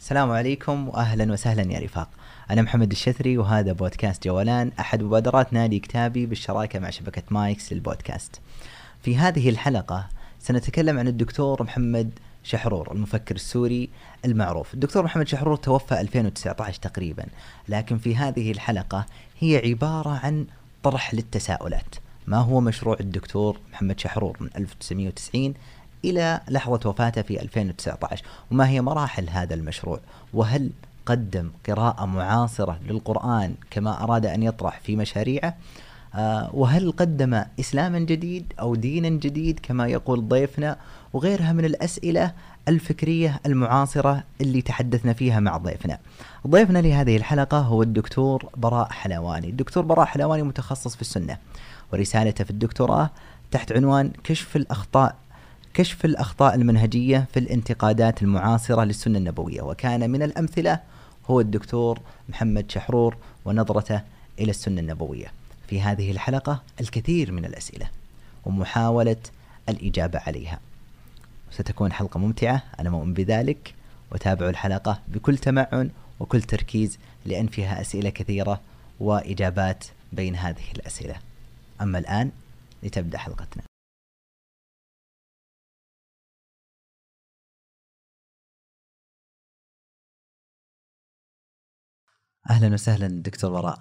السلام عليكم واهلا وسهلا يا رفاق. أنا محمد الشثري وهذا بودكاست جولان أحد مبادرات نادي كتابي بالشراكة مع شبكة مايكس للبودكاست. في هذه الحلقة سنتكلم عن الدكتور محمد شحرور المفكر السوري المعروف. الدكتور محمد شحرور توفى 2019 تقريبا، لكن في هذه الحلقة هي عبارة عن طرح للتساؤلات. ما هو مشروع الدكتور محمد شحرور من 1990 إلى لحظة وفاته في 2019 وما هي مراحل هذا المشروع؟ وهل قدم قراءة معاصرة للقرآن كما أراد أن يطرح في مشاريعه؟ آه وهل قدم إسلاما جديد أو دينا جديد كما يقول ضيفنا؟ وغيرها من الأسئلة الفكرية المعاصرة اللي تحدثنا فيها مع ضيفنا. ضيفنا لهذه الحلقة هو الدكتور براء حلواني. الدكتور براء حلواني متخصص في السنة ورسالته في الدكتوراه تحت عنوان كشف الأخطاء كشف الأخطاء المنهجية في الانتقادات المعاصرة للسنة النبوية وكان من الأمثلة هو الدكتور محمد شحرور ونظرته إلى السنة النبوية. في هذه الحلقة الكثير من الأسئلة ومحاولة الإجابة عليها. ستكون حلقة ممتعة أنا مؤمن بذلك وتابعوا الحلقة بكل تمعن وكل تركيز لأن فيها أسئلة كثيرة وإجابات بين هذه الأسئلة. أما الآن لتبدأ حلقتنا. أهلا وسهلا دكتور براء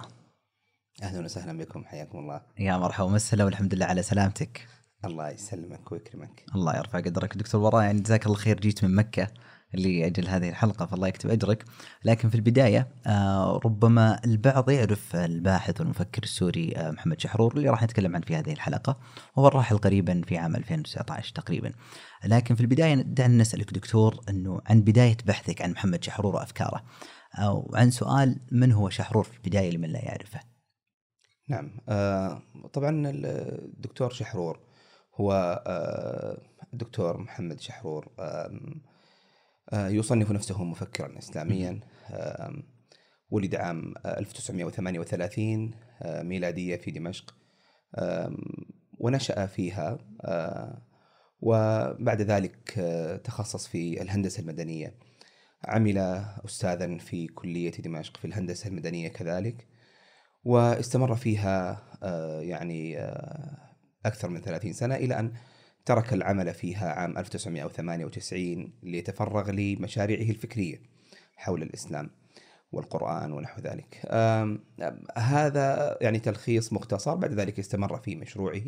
أهلا وسهلا بكم حياكم الله. يا مرحبا ومسهلا والحمد لله على سلامتك. الله يسلمك ويكرمك. الله يرفع قدرك. دكتور براء يعني جزاك الله خير جيت من مكة لاجل هذه الحلقة فالله يكتب أجرك. لكن في البداية آه ربما البعض يعرف الباحث والمفكر السوري آه محمد شحرور اللي راح نتكلم عنه في هذه الحلقة. وهو الراحل قريبا في عام 2019 تقريبا. لكن في البداية دعنا نسالك دكتور إنه عن بداية بحثك عن محمد شحرور وأفكاره. أو عن سؤال من هو شحرور في البداية لمن لا يعرفه؟ نعم آه طبعا الدكتور شحرور هو آه الدكتور محمد شحرور آه يصنف نفسه مفكرا إسلاميا ولد عام 1938 آه ميلادية في دمشق ونشأ فيها وبعد ذلك تخصص في الهندسة المدنية. عمل أستاذا في كلية دمشق في الهندسة المدنية كذلك واستمر فيها يعني أكثر من 30 سنة إلى أن ترك العمل فيها عام 1998 ليتفرغ لمشاريعه الفكرية حول الإسلام والقرآن ونحو ذلك. هذا يعني تلخيص مختصر بعد ذلك استمر في مشروعه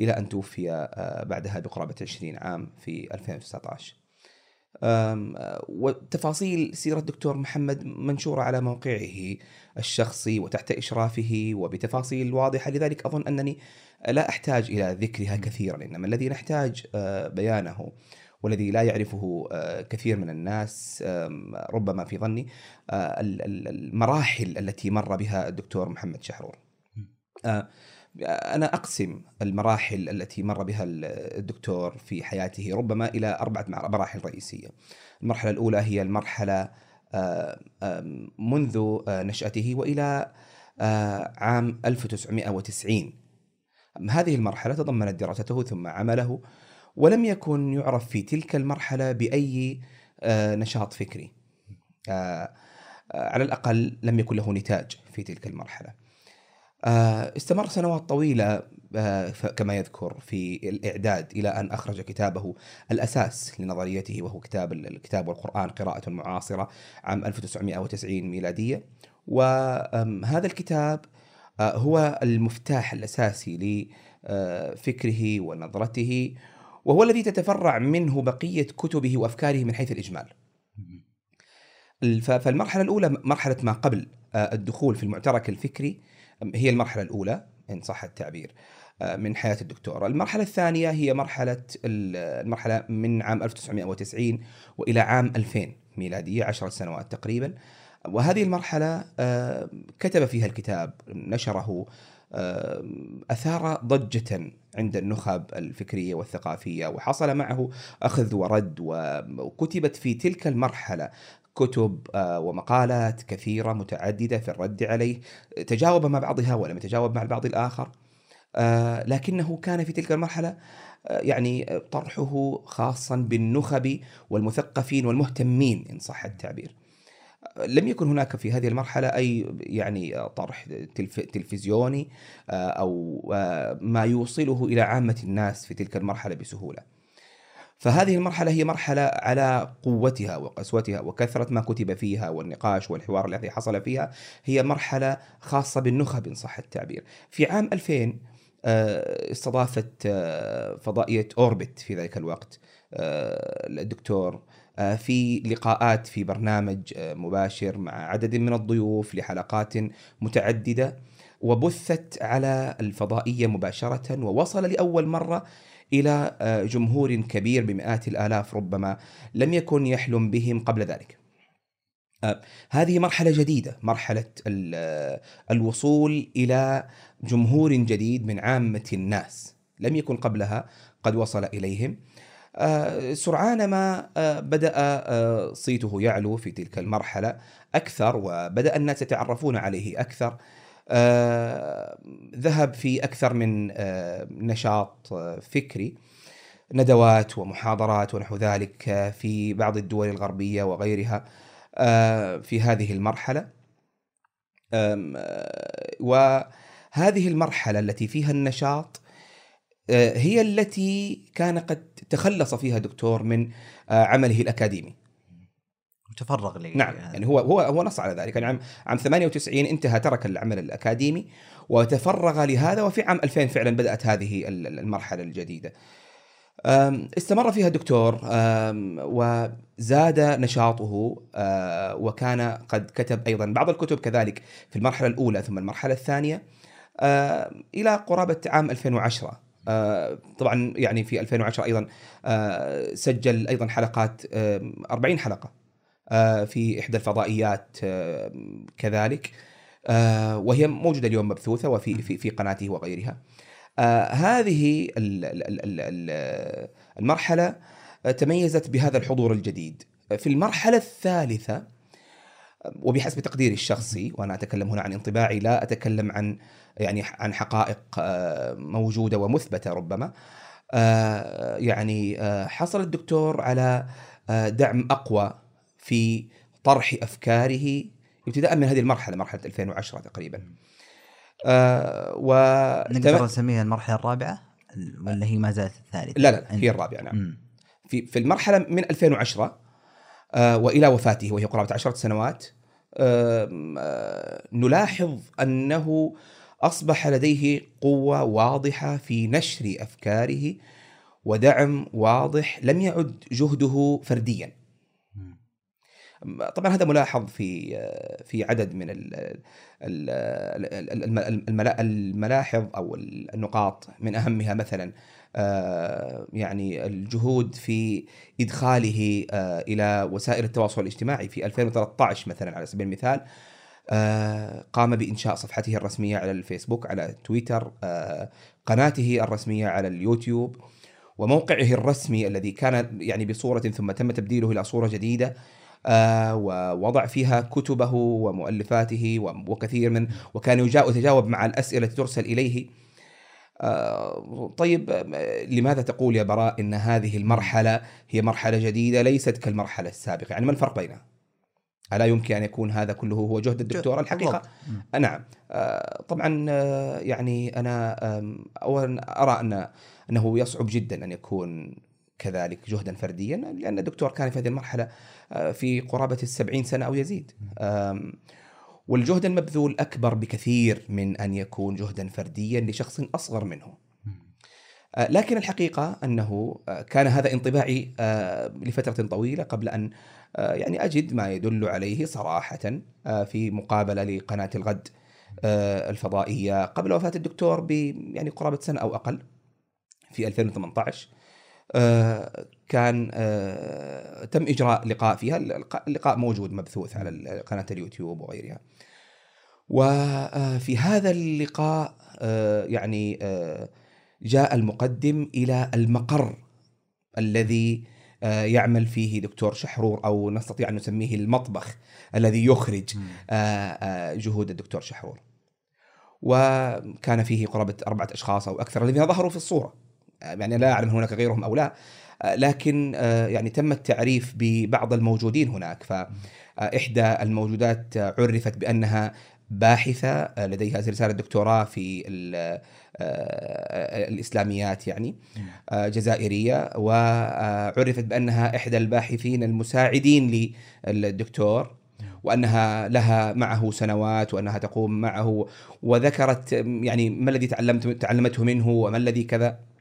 إلى أن توفي بعدها بقرابة 20 عام في 2019 وتفاصيل سيرة الدكتور محمد منشورة على موقعه الشخصي وتحت إشرافه وبتفاصيل واضحة. لذلك أظن أنني لا أحتاج إلى ذكرها كثيرا إنما الذي نحتاج بيانه والذي لا يعرفه كثير من الناس ربما في ظني المراحل التي مر بها الدكتور محمد شحرور أنا أقسم المراحل التي مر بها الدكتور في حياته ربما إلى أربعة مراحل رئيسية. المرحلة الأولى هي المرحلة منذ نشأته وإلى عام 1990 هذه المرحلة تضمنت دراسته ثم عمله ولم يكن يعرف في تلك المرحلة بأي نشاط فكري. على الأقل لم يكن له نتاج في تلك المرحلة. استمر سنوات طويلة كما يذكر في الإعداد إلى أن أخرج كتابه الأساس لنظريته وهو كتاب الكتاب والقرآن قراءة معاصرة عام 1990 ميلادية. وهذا الكتاب هو المفتاح الأساسي لفكره ونظرته وهو الذي تتفرع منه بقية كتبه وأفكاره من حيث الإجمال. فالمرحلة الأولى مرحلة ما قبل الدخول في المعترك الفكري هي المرحلة الأولى إن صح التعبير من حياة الدكتور المرحلة الثانية هي مرحلة المرحلة من عام 1990 وإلى عام 2000 ميلادية عشرة سنوات تقريبا. وهذه المرحلة كتب فيها الكتاب نشره أثار ضجة عند النخب الفكرية والثقافية وحصل معه أخذ ورد وكتبت في تلك المرحلة كتب ومقالات كثيرة متعددة في الرد عليه. تجاوب مع بعضها ولم يتجاوب مع البعض الآخر. لكنه كان في تلك المرحلة يعني طرحه خاصا بالنخب والمثقفين والمهتمين إن صح التعبير. لم يكن هناك في هذه المرحلة أي يعني طرح تلف تلفزيوني آه، أو آه، ما يوصله إلى عامة الناس في تلك المرحلة بسهولة. فهذه المرحلة هي مرحلة على قوتها وقسوتها وكثرة ما كتب فيها والنقاش والحوار الذي حصل فيها هي مرحلة خاصة بالنخب إن صح التعبير. في عام 2000 آه، استضافت فضائية أوربت في ذلك الوقت الدكتور آه، في لقاءات في برنامج آه، مباشر مع عدد من الضيوف لحلقات متعددة وبثت على الفضائية مباشرة ووصل لأول مرة إلى آه، جمهور كبير بمئات الآلاف ربما لم يكن يحلم بهم قبل ذلك. هذه مرحلة جديدة، مرحلة الوصول إلى جمهور جديد من عامة الناس، لم يكن قبلها قد وصل إليهم. آه، سرعان ما آه، بدأ آه، صيته يعلو في تلك المرحلة أكثر وبدأ الناس يتعرفون عليه أكثر ذهب في أكثر من نشاط فكري ندوات ومحاضرات ونحو ذلك في بعض الدول الغربية وغيرها في هذه المرحلة وهذه المرحلة التي فيها النشاط آه، هي التي كان قد تخلص فيها دكتور من آه، عمله الأكاديمي. تفرغ لي. نعم يعني هو هو هو نص على ذلك. يعني عام عام 98 انتهى ترك العمل الأكاديمي وتفرغ لهذا وفي عام 2000 فعلا بدأت هذه المرحلة الجديدة. استمر فيها الدكتور وزاد نشاطه وكان قد كتب أيضا بعض الكتب كذلك في المرحلة الأولى ثم المرحلة الثانية إلى قرابة عام 2010 آه، طبعا يعني في 2010 أيضا سجل أيضا حلقات 40 حلقة. في إحدى الفضائيات كذلك وهي موجودة اليوم مبثوثة وفي في في قناته وغيرها. هذه المرحلة تميزت بهذا الحضور الجديد. في المرحلة الثالثة وبحسب تقديري الشخصي وأنا أتكلم هنا عن انطباعي لا أتكلم عن يعني عن حقائق آه، موجودة ومثبتة ربما آه، يعني آه، حصل الدكتور على دعم أقوى في طرح أفكاره ابتداء من هذه المرحلة مرحلة 2010 تقريبا. و نقدر نسميها المرحلة الرابعة؟ ولا هي ما زالت الثالثة؟ لا لا هي الرابعة نعم. في في المرحلة من 2010 وإلى وفاته وهي قرابة عشرة سنوات نلاحظ أنه أصبح لديه قوة واضحة في نشر أفكاره ودعم واضح لم يعد جهده فرديا. طبعا هذا ملاحظ في في عدد من الملاحظ أو النقاط من أهمها مثلا آه، يعني الجهود في إدخاله آه، إلى وسائل التواصل الاجتماعي. في 2013 مثلا على سبيل المثال آه، قام بإنشاء صفحته الرسمية على الفيسبوك على تويتر قناته الرسمية على اليوتيوب وموقعه الرسمي الذي كان يعني بصورة ثم تم تبديله إلى صورة جديدة. ووضع فيها كتبه ومؤلفاته وكثير من وكان يتجاوب مع الأسئلة التي ترسل إليه. طيب لماذا تقول يا براء إن هذه المرحلة هي مرحلة جديدة ليست كالمرحلة السابقة؟ يعني ما الفرق بينها؟ ألا يمكن أن يكون هذا كله هو جهد الدكتور الحقيقة؟ نعم. آه، طبعا آه، يعني أنا أولا أرى أن أنه يصعب جدا أن يكون كذلك جهدا فرديا لأن الدكتور كان في هذه المرحلة آه، في قرابة السبعين سنة أو يزيد. والجهد المبذول أكبر بكثير من أن يكون جهدا فرديا لشخص أصغر منه. لكن الحقيقة أنه كان هذا انطباعي لفترة طويلة قبل أن آه، يعني أجد ما يدل عليه صراحة آه، في مقابلة لقناة الغد آه، الفضائية قبل وفاة الدكتور ب يعني قرابة سنة أو أقل في 2018 كان تم إجراء لقاء فيها اللقاء موجود مبثوث على قناة اليوتيوب وغيرها وفي هذا اللقاء يعني جاء المقدم إلى المقر الذي آه، يعمل فيه دكتور شحرور أو نستطيع أن نسميه المطبخ الذي يخرج آه، آه، جهود الدكتور شحرور. وكان فيه قرابة أربعة أشخاص أو أكثر الذين ظهروا في الصورة. يعني لا أعلم هناك غيرهم أو لا. آه، لكن آه، يعني تم التعريف ببعض الموجودين هناك. فإحدى الموجودات عرفت بأنها باحثة لديها رسالة دكتوراه في الإسلاميات يعني جزائرية. وعرفت بأنها إحدى الباحثين المساعدين للدكتور. وأنها لها معه سنوات وأنها تقوم معه. وذكرت يعني ما الذي تعلمت تعلمته منه وما الذي كذا. آه،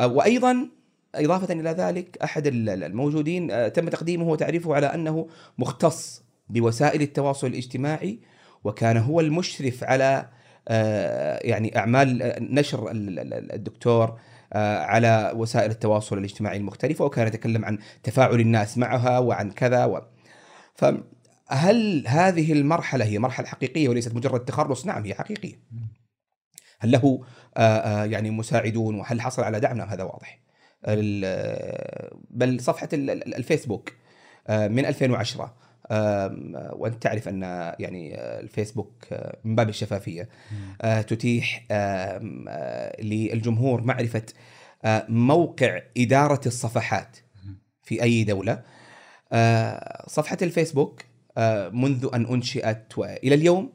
وأيضا إضافة إلى ذلك أحد الموجودين آه، تم تقديمه وتعريفه على أنه مختص بوسائل التواصل الاجتماعي وكان هو المشرف على آه، يعني أعمال نشر الدكتور على وسائل التواصل الاجتماعي المختلفة وكان يتكلم عن تفاعل الناس معها وعن كذا و... ف هل هذه المرحلة هي مرحلة حقيقية وليست مجرد تخرص؟ نعم هي حقيقية. هل له آه، آه، يعني مساعدون؟ وهل حصل على دعم؟ نعم هذا واضح. بل صفحة الفيسبوك آه، من 2010 وأنت تعرف أن يعني الفيسبوك من باب الشفافية تتيح للجمهور معرفة موقع إدارة الصفحات في أي دولة. صفحة الفيسبوك منذ أن أنشئت وإلى اليوم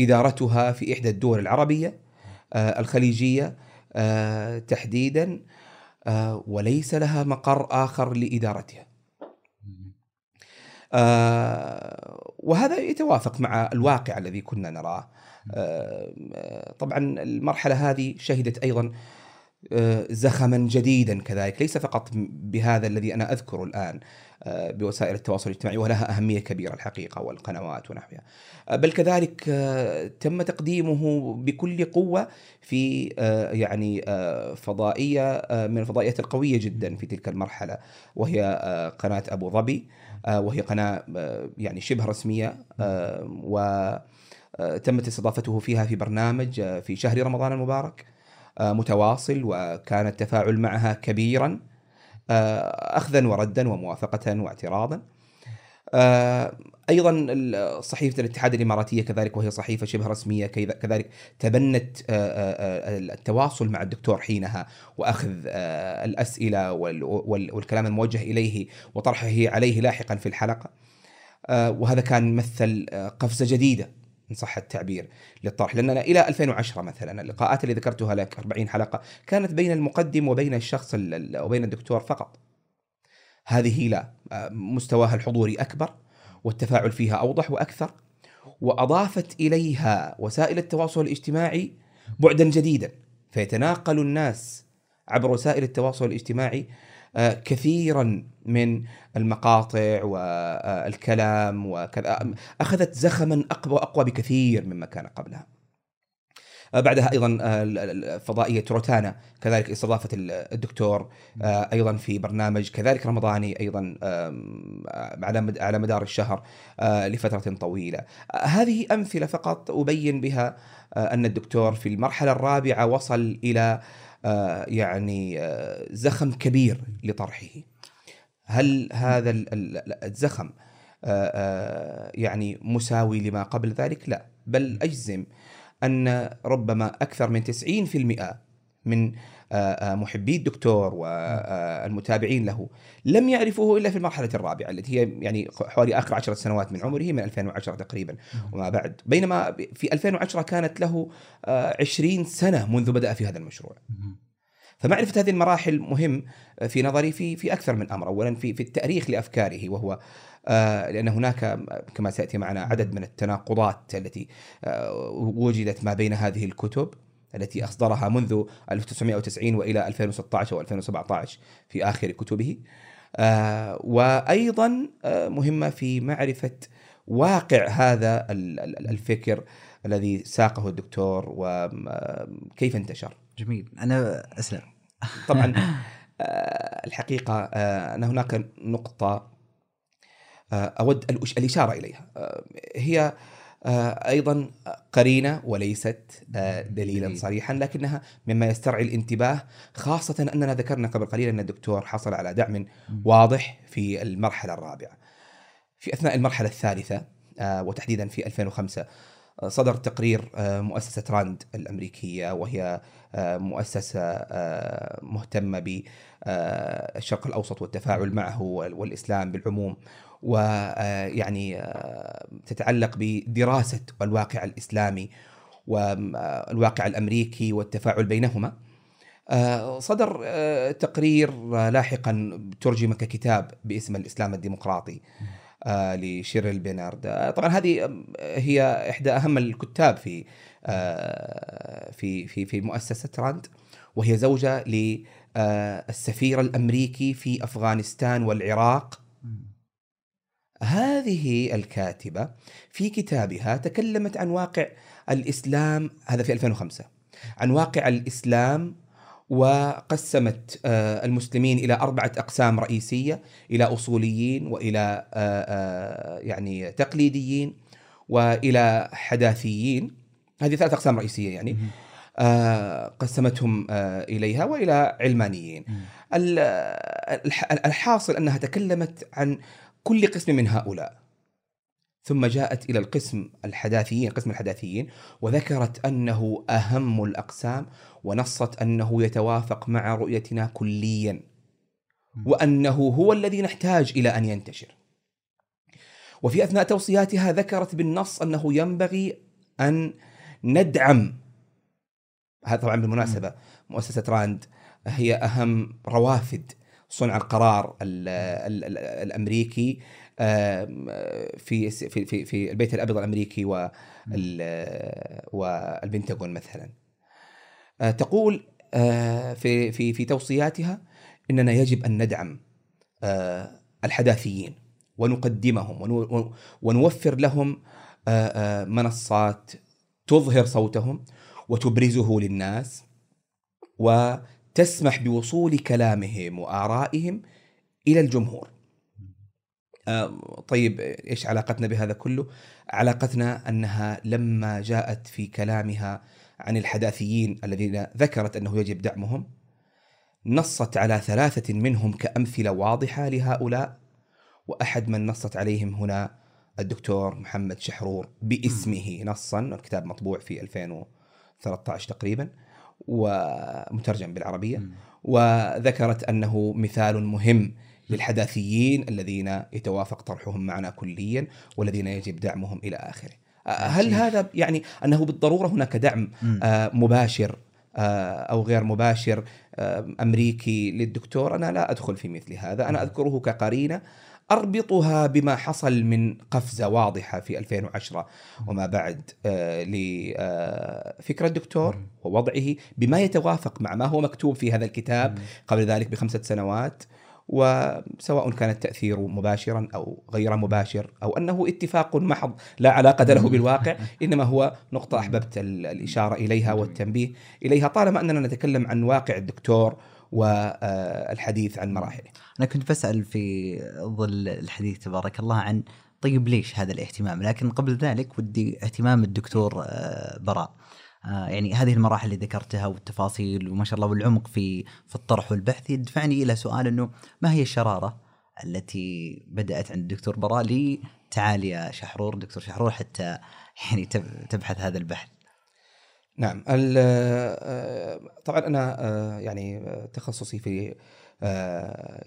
إدارتها في إحدى الدول العربية. آه، الخليجية آه، تحديدا وليس لها مقر آخر لإدارتها. وهذا يتوافق مع الواقع الذي كنا نراه. طبعا المرحلة هذه شهدت أيضا زخما جديدا كذلك ليس فقط بهذا الذي أنا أذكره الآن آه، بوسائل التواصل الاجتماعي ولها أهمية كبيرة الحقيقة والقنوات ونحوها آه، بل كذلك آه، تم تقديمه بكل قوة في يعني فضائية من الفضائيات القوية جدا في تلك المرحلة وهي قناة أبو ظبي وهي قناة يعني شبه رسمية وتمت استضافته فيها في برنامج في شهر رمضان المبارك متواصل وكان التفاعل معها كبيرا آه، اخذا وردا وموافقة واعتراضا. آه، أيضا صحيفة الاتحاد الإماراتية كذلك وهي صحيفة شبه رسمية كذلك تبنت آه، التواصل مع الدكتور حينها وأخذ الأسئلة والكلام الموجه إليه وطرحه عليه لاحقا في الحلقة. وهذا كان مثل قفزة جديدة إن صح التعبير للطرح. لاننا إلى 2010 مثلا اللقاءات اللي ذكرتها لك 40 حلقة كانت بين المقدم وبين الشخص وبين الدكتور فقط. هذه لا مستواها الحضوري أكبر والتفاعل فيها أوضح وأكثر وأضافت إليها وسائل التواصل الاجتماعي بعدا جديدا. فيتناقل الناس عبر وسائل التواصل الاجتماعي كثيرا من المقاطع والكلام وكذا أخذت زخما أقوى اقوى بكثير مما كان قبلها. آه، بعدها أيضا آه، فضائيه روتانا كذلك استضافت الدكتور أيضا في برنامج كذلك رمضاني أيضا على على مدار الشهر لفترة طويلة. هذه أمثلة فقط أبين بها أن الدكتور في المرحلة الرابعة وصل إلى آه، يعني آه، زخم كبير لطرحه. هل هذا الزخم آه، يعني مساوي لما قبل ذلك؟ لا. بل أجزم أن ربما أكثر من 90% من محبي الدكتور والمتابعين له. لم يعرفوه إلا في المرحلة الرابعة التي هي يعني حوالي آخر عشرة سنوات من عمره من 2010 تقريبا وما بعد. بينما في 2010 كانت له 20 سنة منذ بدأ في هذا المشروع. فمعرفة هذه المراحل مهم في نظري في في أكثر من أمر، اولا في في التأريخ لأفكاره وهو آه لأن هناك كما سيأتي معنا عدد من التناقضات التي آه وجدت ما بين هذه الكتب. التي أصدرها منذ 1990 وإلى 2016 أو 2017 في آخر كتبه. آه وأيضا آه مهمة في معرفة واقع هذا الفكر الذي ساقه الدكتور وكيف انتشر. جميل. أنا أسلم. طبعا آه الحقيقة آه أن هناك نقطة آه أود الإشارة إليها. آه هي آه، أيضا قرينة وليست آه، دليلا صريحا لكنها مما يسترعي الانتباه خاصة أننا ذكرنا قبل قليل أن الدكتور حصل على دعم واضح في المرحلة الرابعة. في أثناء المرحلة الثالثة آه، وتحديدا في 2005 صدر تقرير مؤسسة راند الأمريكية وهي مؤسسة مهتمة بالشرق الأوسط والتفاعل معه والإسلام بالعموم. ويعني تتعلق بدراسة الواقع الإسلامي والواقع الأمريكي والتفاعل بينهما. صدر تقرير لاحقا ترجم ككتاب باسم الإسلام الديمقراطي آه لشيريل بينارد. آه طبعا هذه هي إحدى أهم الكتاب في آه في في في مؤسسة راند وهي زوجة للسفير الأمريكي في أفغانستان والعراق هذه الكاتبة في كتابها تكلمت عن واقع الإسلام هذا في 2005 عن واقع الإسلام وقسمت آه، المسلمين إلى أربعة أقسام رئيسية إلى أصوليين وإلى آه، آه، يعني تقليديين وإلى حداثيين. هذه ثلاث أقسام رئيسية يعني قسمتهم إليها وإلى علمانيين. الحاصل أنها تكلمت عن كل قسم من هؤلاء. ثم جاءت إلى القسم الحداثيين قسم الحداثيين وذكرت أنه أهم الأقسام ونصت أنه يتوافق مع رؤيتنا كليا وأنه هو الذي نحتاج إلى أن ينتشر. وفي أثناء توصياتها ذكرت بالنص أنه ينبغي أن ندعم. هذا طبعا بالمناسبة مؤسسة راند هي أهم روافد صنع القرار ال ال ال الأمريكي في في في في البيت الأبيض الأمريكي والبنتاغون مثلا. آه، تقول آه، في في في توصياتها إننا يجب أن ندعم آه، الحداثيين ونقدمهم ونوفر لهم منصات تظهر صوتهم وتبرزه للناس وتسمح بوصول كلامهم وآرائهم إلى الجمهور. طيب إيش علاقتنا بهذا كله؟ علاقتنا أنها لما جاءت في كلامها عن الحداثيين الذين ذكرت أنه يجب دعمهم نصت على ثلاثة منهم كأمثلة واضحة لهؤلاء وأحد من نصت عليهم هنا الدكتور محمد شحرور باسمه نصا الكتاب مطبوع في 2013 تقريبا ومترجم بالعربية وذكرت أنه مثال مهم للحداثيين الذين يتوافق طرحهم معنا كليا والذين يجب دعمهم إلى آخره. هل هذا يعني أنه بالضرورة هناك دعم آه، مباشر آه، أو غير مباشر آه، أمريكي للدكتور؟ أنا لا أدخل في مثل هذا. أنا أذكره كقرينة أربطها بما حصل من قفزة واضحة في 2010 وما بعد لفكره الدكتور ووضعه بما يتوافق مع ما هو مكتوب في هذا الكتاب قبل ذلك بخمسة سنوات. وسواء كان التأثير مباشرا أو غير مباشر أو أنه اتفاق محض لا علاقة له بالواقع إنما هو نقطة أحببت الإشارة إليها والتنبيه إليها طالما أننا نتكلم عن واقع الدكتور والحديث عن مراحله. أنا كنت بسأل في ظل الحديث تبارك الله عن طيب ليش هذا الاهتمام؟ لكن قبل ذلك ودي اهتمام الدكتور آه، براء. آه، يعني هذه المراحل اللي ذكرتها والتفاصيل وما شاء الله والعمق في في الطرح والبحث يدفعني إلى سؤال إنه ما هي الشرارة التي بدأت عند الدكتور براء لتعالي يا شحرور دكتور شحرور حتى يعني تبحث هذا البحث؟ نعم آه، طبعا أنا يعني تخصصي في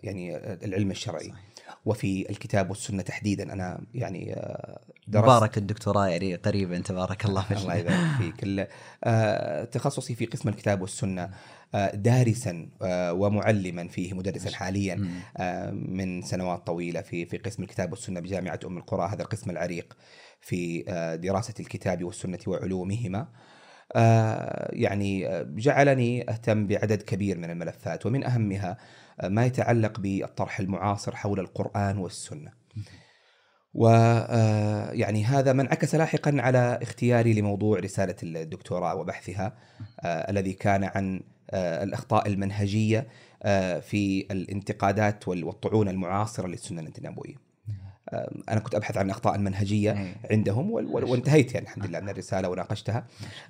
يعني العلم الشرعي. صحيح. وفي الكتاب والسنة تحديدا. أنا يعني آه، درست. مبارك الدكتوراه يعني قريبا تبارك الله الله يبارك فيك. آه، تخصصي في قسم الكتاب والسنة آه، دارسا ومعلما فيه مدرسا حاليا. من سنوات طويلة في في قسم الكتاب والسنة بجامعة أم القرى هذا القسم العريق في دراسة الكتاب والسنة وعلومهما. يعني جعلني أهتم بعدد كبير من الملفات ومن أهمها ما يتعلق بالطرح المعاصر حول القرآن والسنة. ويعني آه، هذا ما انعكس لاحقا على اختياري لموضوع رسالة الدكتوراه وبحثها آه، الذي كان عن آه، الأخطاء المنهجية في الانتقادات والطعون المعاصرة للسنة النبوية. أنا كنت أبحث عن الاخطاء المنهجيه عندهم وانتهيت يعني الحمد لله من الرسالة وناقشتها.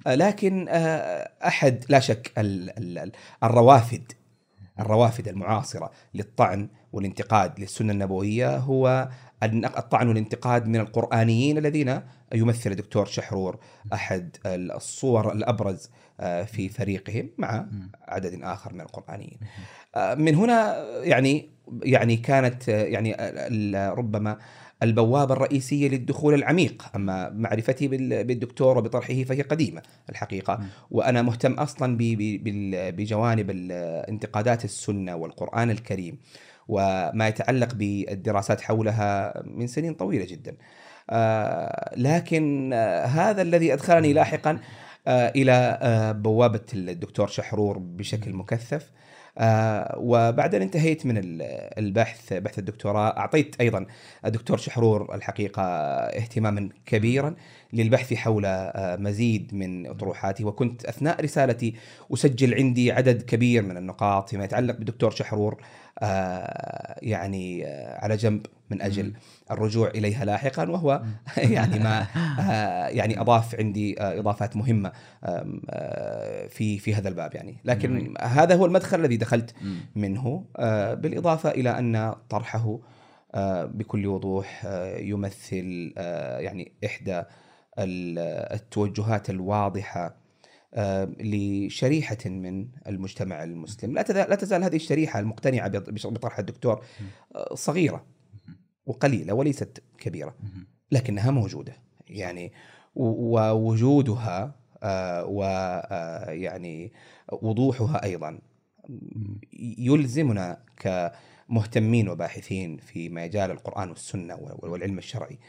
لكن أحد لا شك الروافد الروافد المعاصرة للطعن والانتقاد للسنة النبوية هو الطعن والانتقاد من القرآنيين الذين يمثل الدكتور شحرور أحد الصور الأبرز آه، في فريقهم مع عدد آخر من القرآنيين. آه، من هنا يعني يعني كانت آه، يعني ربما البوابة الرئيسية للدخول العميق أما معرفتي بالدكتور وبطرحه فهي قديمة الحقيقة. وأنا مهتم أصلا بجوانب انتقادات السنة والقرآن الكريم وما يتعلق بالدراسات حولها من سنين طويلة جدا. آه، لكن آه، هذا الذي أدخلني لاحقا آه، إلى بوابة الدكتور شحرور بشكل مكثف. آه وبعدين انتهيت من البحث بحث الدكتوراه. أعطيت أيضا الدكتور شحرور الحقيقة اهتماما كبيرا. للبحث حول آه مزيد من اطروحاتي وكنت أثناء رسالتي أسجل عندي عدد كبير من النقاط فيما يتعلق بالدكتور شحرور آه يعني آه على جنب من أجل الرجوع إليها لاحقا. وهو يعني ما يعني أضاف عندي إضافات مهمة آه، في في هذا الباب يعني. لكن هذا هو المدخل الذي دخلت منه بالإضافة إلى أن طرحه بكل وضوح يمثل يعني إحدى التوجهات الواضحة لشريحة من المجتمع المسلم. لا تزال هذه الشريحة المقتنعة بطرح الدكتور صغيرة وقليلة وليست كبيرة لكنها موجودة. يعني ووجودها آه، ويعني آه، وضوحها أيضا. يلزمنا كمهتمين وباحثين في مجال القرآن والسنة والعلم الشرعي. آه،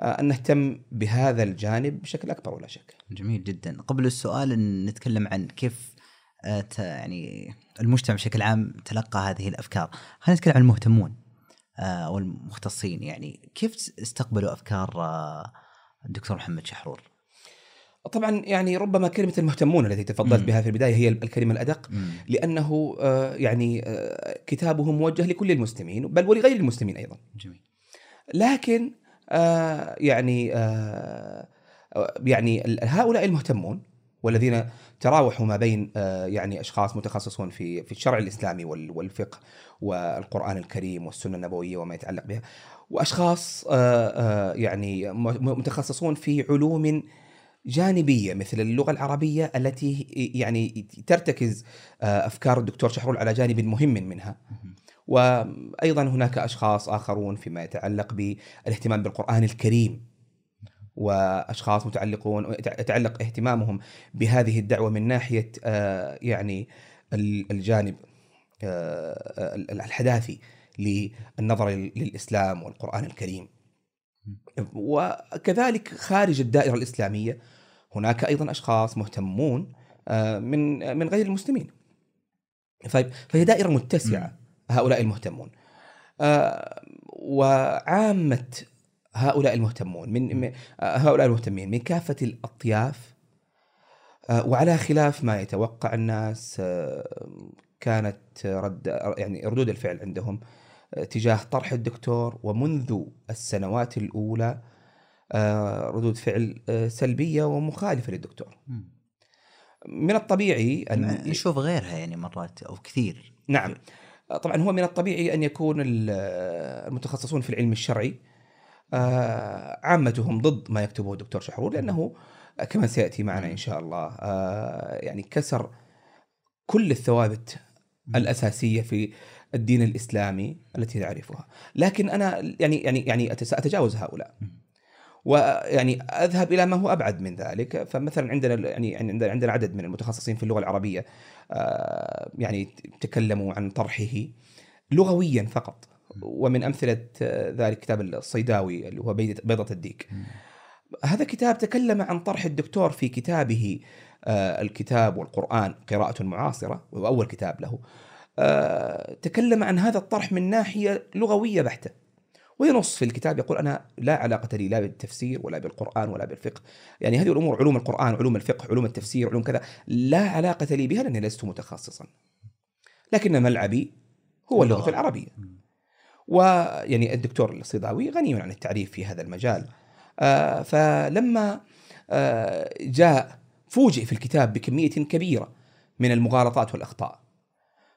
أن نهتم بهذا الجانب بشكل أكبر ولا شك. جميل جدا، قبل السؤال نتكلم عن كيف يعني المجتمع بشكل عام تلقى هذه الأفكار، خلينا نتكلم عن المهتمون. آه، أو المختصين يعني كيف استقبلوا أفكار آه، الدكتور محمد شحرور؟ طبعا يعني ربما كلمة المهتمون التي تفضلت بها في البداية هي الكلمة الأدق مم. لأنه آه، يعني كتابه موجه لكل المسلمين بل ولغير المسلمين أيضا. جميل. لكن يعني يعني هؤلاء المهتمون والذين تراوحوا ما بين يعني أشخاص متخصصون في في الشرع الإسلامي والفقه والقرآن الكريم والسنة النبوية وما يتعلق بها وأشخاص آه، آه، يعني متخصصون في علوم جانبية مثل اللغة العربية التي يعني ترتكز آه، أفكار الدكتور شحرول على جانب مهم منها. وأيضا هناك أشخاص آخرون فيما يتعلق بالاهتمام بالقرآن الكريم وأشخاص متعلقون يتعلق اهتمامهم بهذه الدعوة من ناحية يعني الجانب آه، الحداثي للنظر للإسلام والقرآن الكريم. وكذلك خارج الدائرة الإسلامية هناك أيضا أشخاص مهتمون آه، من من غير المسلمين. طيب فهي دائرة متسعة هؤلاء المهتمون. آه، وعامة هؤلاء المهتمون من هؤلاء المهتمين من كافة الأطياف وعلى خلاف ما يتوقع الناس كانت رد يعني ردود الفعل عندهم آه، تجاه طرح الدكتور ومنذ السنوات الأولى آه، ردود فعل آه، سلبية ومخالفة للدكتور. من الطبيعي أن نشوف غيرها يعني مرات أو كثير. نعم. طبعا هو من الطبيعي أن يكون المتخصصون في العلم الشرعي عامتهم ضد ما يكتبه الدكتور شحرور لأنه كما سيأتي معنا إن شاء الله. يعني كسر كل الثوابت الأساسية في الدين الإسلامي التي نعرفها. لكن أنا يعني يعني يعني اتجاوز هؤلاء. ويعني أذهب إلى ما هو أبعد من ذلك. فمثلا عندنا يعني عندنا عدد من المتخصصين في اللغة العربية. آه، يعني تكلموا عن طرحه لغويا فقط. ومن أمثلة ذلك كتاب الصيداوي اللي هو بيضة الديك. هذا كتاب تكلم عن طرح الدكتور في كتابه آه، الكتاب والقرآن قراءة معاصرة وهو أول كتاب له. آه، تكلم عن هذا الطرح من ناحية لغوية بحتة. وينص في الكتاب يقول أنا لا علاقة لي لا بالتفسير ولا بالقرآن ولا بالفقه. يعني هذه الأمور علوم القرآن علوم الفقه علوم التفسير علوم كذا. لا علاقة لي بها لأني لست متخصصا. لكن ملعبي هو اللغة العربية. ويعني الدكتور الصيداوي غني عن التعريف في هذا المجال. آه فلما آه جاء فوجئ في الكتاب بكمية كبيرة من المغالطات والأخطاء.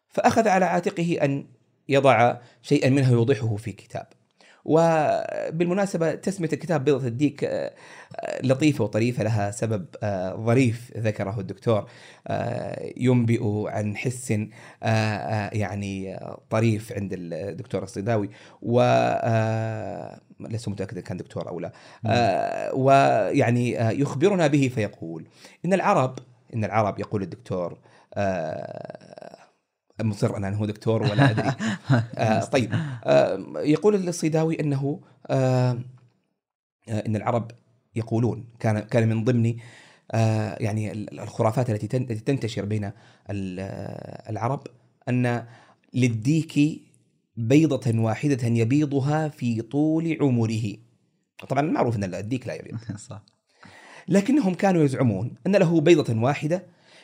فأخذ على عاتقه أن يضع شيئا منها يوضحه في كتاب. وبالمناسبة تسمية الكتاب بيضة الديك آه، آه، لطيفة وطريفة لها سبب آه، ظريف ذكره الدكتور ينبئ عن حس يعني طريف عند الدكتور الصيداوي. و لست متأكد إن كان دكتور أو لا. آه، ويعني يخبرنا به فيقول إن العرب إن العرب يقول الدكتور مصر أنا هو دكتور ولا أدري. آه، طيب. آه، يقول الصيداوي أنه آه، آه، إن العرب يقولون كان كان من ضمن آه، يعني ال- الخرافات التي تن- التي تنتشر بين ال- العرب أن للديك بيضة واحدة يبيضها في طول عمره. طبعا معروف إن الديك لا يبيض، صح. لكنهم كانوا يزعمون أن له بيضة واحدة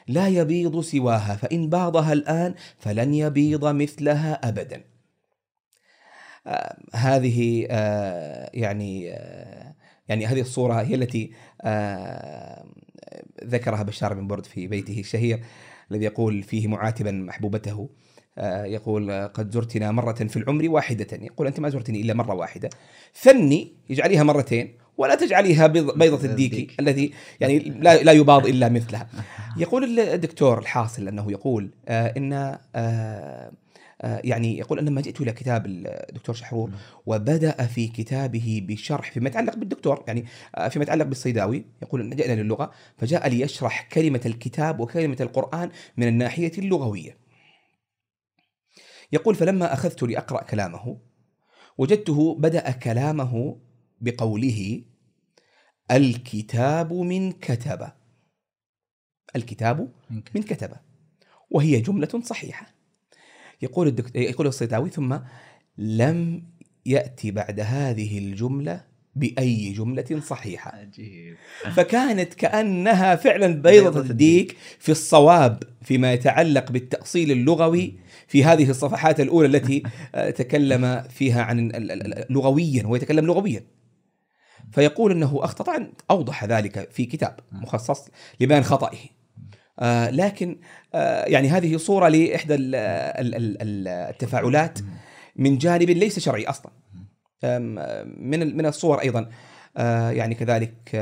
لا يبيض سواها فإن باضها الآن فلن يبيض مثلها أبدا. آه هذه آه يعني آه يعني هذه الصورة هي التي آه ذكرها بشار بن برد في بيته الشهير الذي يقول فيه معاتبا محبوبته آه يقول قد زرتنا مرة في العمر واحدة يقول أنت ما زرتني إلا مرة واحدة ثني اجعليها مرتين ولا تجعليها بيض- بيضة الديك الديك. الذي يعني لا, لا يباض إلا مثلها يقول الدكتور الحاصل أنه يقول آه إن آه آه يعني يقول أن لما جئت إلى كتاب الدكتور شحرور وبدأ في كتابه بشرح فيما يتعلق بالدكتور يعني آه فيما يتعلق بالصيداوي يقول أن جئنا للغة فجاء ليشرح كلمة الكتاب وكلمة القرآن من الناحية اللغوية. يقول فلما أخذت لأقرأ كلامه وجدته بدأ كلامه بقوله الكتاب من كتب. الكتاب من كتبه وهي جملة صحيحة. يقول الدكتور يقول الصيداوي ثم لم يأتي بعد هذه الجملة بأي جملة صحيحة. عجيب. فكانت كأنها فعلا بيضة الديك. في الصواب فيما يتعلق بالتأصيل اللغوي في هذه الصفحات الأولى التي آه، تكلم فيها عن لغويا هو يتكلم لغويا. فيقول إنه أخطأ. طبعا أوضح ذلك في كتاب مخصص لبيان خطئه. آه لكن آه يعني هذه صورة لإحدى ال- ال- ال- ال- التفاعلات من جانب ليس شرعي أصلا. من من الصور أيضا. آه يعني كذلك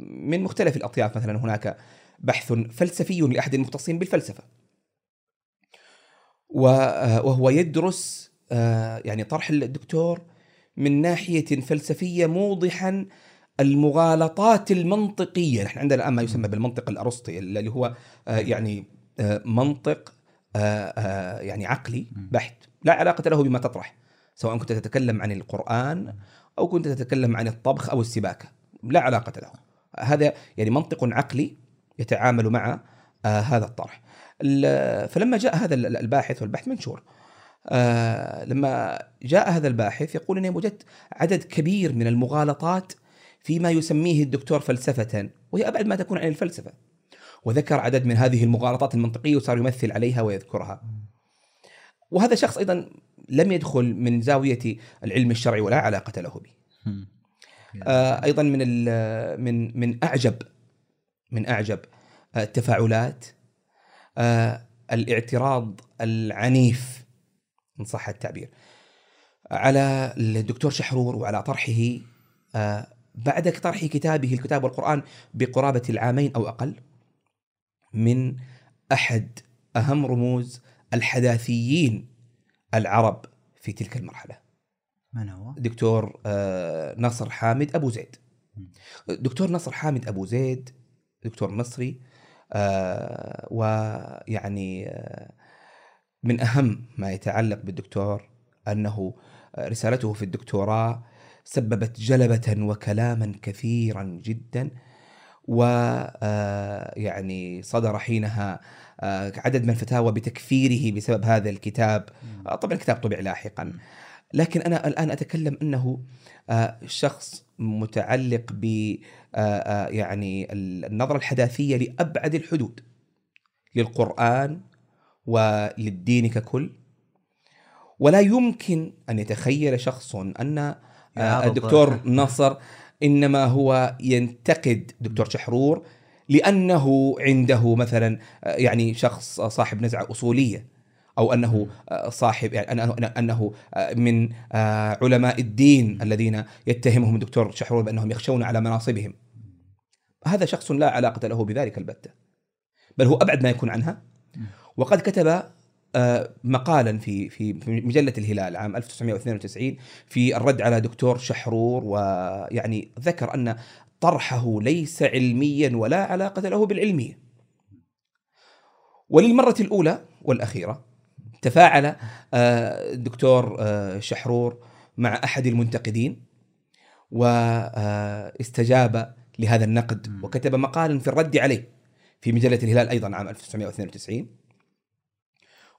من مختلف الأطياف مثلا هناك بحث فلسفي لأحد المختصين بالفلسفة. وهو يدرس يعني طرح الدكتور من ناحية فلسفية موضحا المغالطات المنطقية، نحن عندنا الآن ما يسمى بالمنطق الارسطي اللي هو آه، يعني آه، منطق آه، يعني عقلي بحت، لا علاقة له بما تطرح، سواء كنت تتكلم عن القرآن أو كنت تتكلم عن الطبخ أو السباكة، لا علاقة له. هذا يعني منطق عقلي يتعامل مع هذا الطرح. ال- فلما جاء هذا ال- الباحث والبحث منشور آه لما جاء هذا الباحث يقول إني وجدت عدد كبير من المغالطات فيما يسميه الدكتور فلسفة وهي أبعد ما تكون عن الفلسفة. وذكر عدد من هذه المغالطات المنطقية وصار يمثل عليها ويذكرها. وهذا شخص أيضا لم يدخل من زاوية العلم الشرعي ولا علاقة له به. آه، أيضا من من من أعجب من أعجب آه، التفاعلات آه، الاعتراض العنيف إن صح التعبير. على الدكتور شحرور وعلى طرحه آه، بعد طرح كتابه الكتاب والقرآن بقرابة العامين أو أقل من أحد أهم رموز الحداثيين العرب في تلك المرحلة. من هو؟ دكتور آه، نصر حامد أبو زيد. دكتور نصر حامد أبو زيد دكتور مصري آه، ويعني من أهم ما يتعلق بالدكتور أنه آه، رسالته في الدكتوراه سببت جلبة وكلاما كثيرا جدا ويعني صدر حينها آه، عدد من الفتاوى بتكفيره بسبب هذا الكتاب. آه، طبعا الكتاب طبع لاحقا. لكن أنا الآن أتكلم أنه آه، شخص متعلق ب آه، آه، يعني النظرة الحداثية لأبعد الحدود للقرآن وللدين ككل ولا يمكن أن يتخيل شخص أن آه، الدكتور نصر إنما هو ينتقد دكتور شحرور لأنه عنده مثلا آه، يعني شخص صاحب نزعة أصولية أو أنه آه، صاحب يعني أنه- انه من علماء الدين الذين يتهمهم الدكتور شحرور بأنهم يخشون على مناصبهم. هذا شخص لا علاقة له بذلك البتة. بل هو أبعد ما يكون عنها. وقد كتب آه، مقالا في في مجلة الهلال عام 1992 في الرد على دكتور شحرور ويعني ذكر أن طرحه ليس علميا ولا علاقة له بالعلمية. وللمرة الأولى والأخيرة تفاعل آه، الدكتور آه، شحرور مع أحد المنتقدين واستجاب لهذا النقد. وكتب مقالا في الرد عليه في مجلة الهلال أيضا عام 1992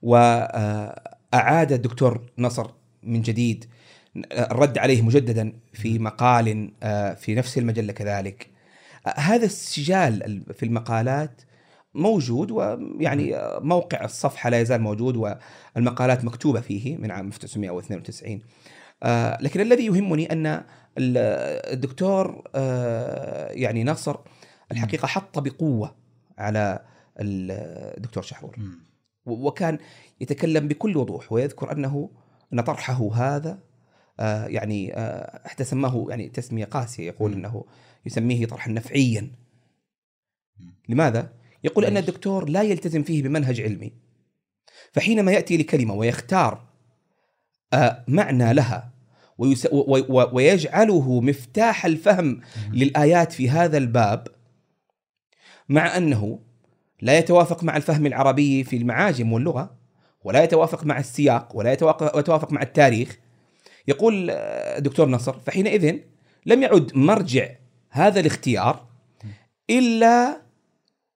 وأعاد الدكتور نصر من جديد الرد عليه مجددا في مقال آه، في نفس المجلة كذلك. هذا السجال ال- في المقالات موجود ويعني موقع الصفحة لا يزال موجود والمقالات مكتوبة فيه من عام 1992 آه، لكن الذي يهمني ال- الدكتور آه، يعني نصر الحقيقة حط بقوة على الدكتور شحرور. وكان يتكلم بكل وضوح ويذكر أنه أن طرحه هذا آه، يعني آه، حتى سماه يعني تسمية قاسية يقول. أنه يسميه طرحا نفعيا لماذا؟ يقول أن؟ الدكتور لا يلتزم فيه بمنهج علمي فحينما يأتي لكلمة ويختار آه، معنى لها ويس- ويجعله مفتاح الفهم للآيات في هذا الباب مع أنه لا يتوافق مع الفهم العربي في المعاجم واللغة ولا يتوافق مع السياق ولا يتوافق, مع التاريخ. يقول آه، دكتور نصر فحينئذ لم يعد مرجع هذا الاختيار إلا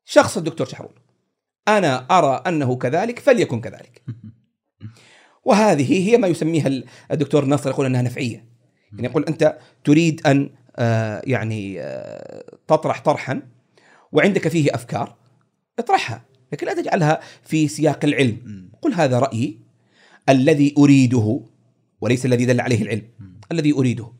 شخص الدكتور شحرور أنا أرى أنه كذلك فليكن كذلك. وهذه هي ما يسميها الدكتور نصر يقول أنها نفعية. يعني يقول أنت تريد أن آه، يعني آه، تطرح طرحا وعندك فيه أفكار اطرحها لكن لا تجعلها في سياق العلم. قل هذا رأيي. الذي أريده وليس الذي دل عليه العلم. الذي أريده.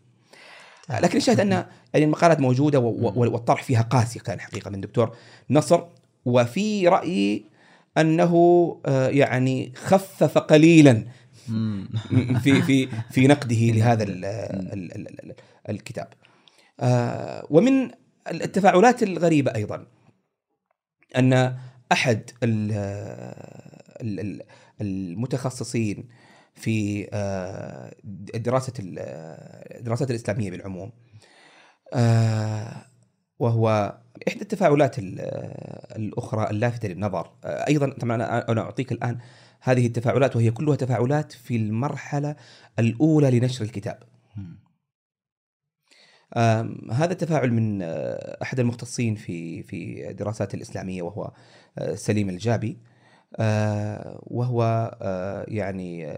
لكن الشاهد أن يعني المقالات و- والطرح فيها قاسي كان حقيقة من دكتور نصر. وفي رأيي أنه آه، يعني خفف قليلا. في في في نقده لهذا ال ال ال ال الكتاب. آه، ومن التفاعلات الغريبة أيضا. أن أحد ال- ال- ال- المتخصصين في آه، دراسة ال- الدراسات الإسلامية بالعموم آه، وهو إحدى التفاعلات ال- الأخرى اللافتة للنظر. آه، أيضا طبعا أنا أعطيك الآن هذه التفاعلات وهي كلها تفاعلات في المرحلة الأولى لنشر الكتاب. هذا التفاعل من آه، أحد المختصين في في الدراسات الإسلامية وهو آه، سليم الجابي آه، وهو يعني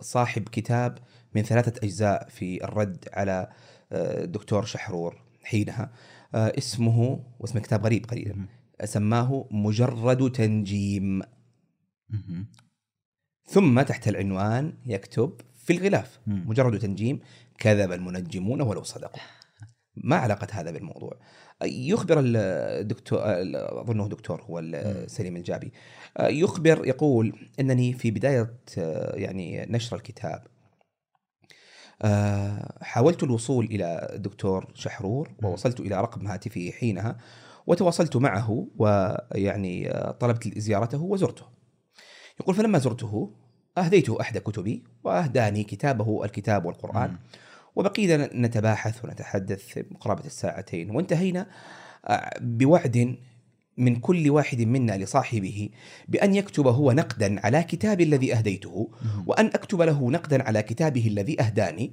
صاحب كتاب من ثلاثة أجزاء في الرد على الدكتور شحرور حينها اسمه واسم كتاب غريب قليلا. سماه مجرد تنجيم. ثم تحت العنوان يكتب في الغلاف. مجرد تنجيم كذب المنجمون ولو صدقوا. ما علاقة هذا بالموضوع. يخبر الدكتور أظنه دكتور هو سليم الجابي. يخبر يقول أنني في بداية يعني نشر الكتاب حاولت الوصول إلى الدكتور شحرور ووصلت إلى رقم هاتفه حينها وتواصلت معه ويعني طلبت زيارته وزرته. يقول فلما زرته أهديته أحد كتبي وأهداني كتابه الكتاب والقرآن مم. وبقينا نتباحث ونتحدث قرابة الساعتين وانتهينا آه، بوعد من كل واحد منا لصاحبه بأن يكتب هو نقدا على كتابي الذي أهديته. وأن أكتب له نقدا على كتابه الذي أهداني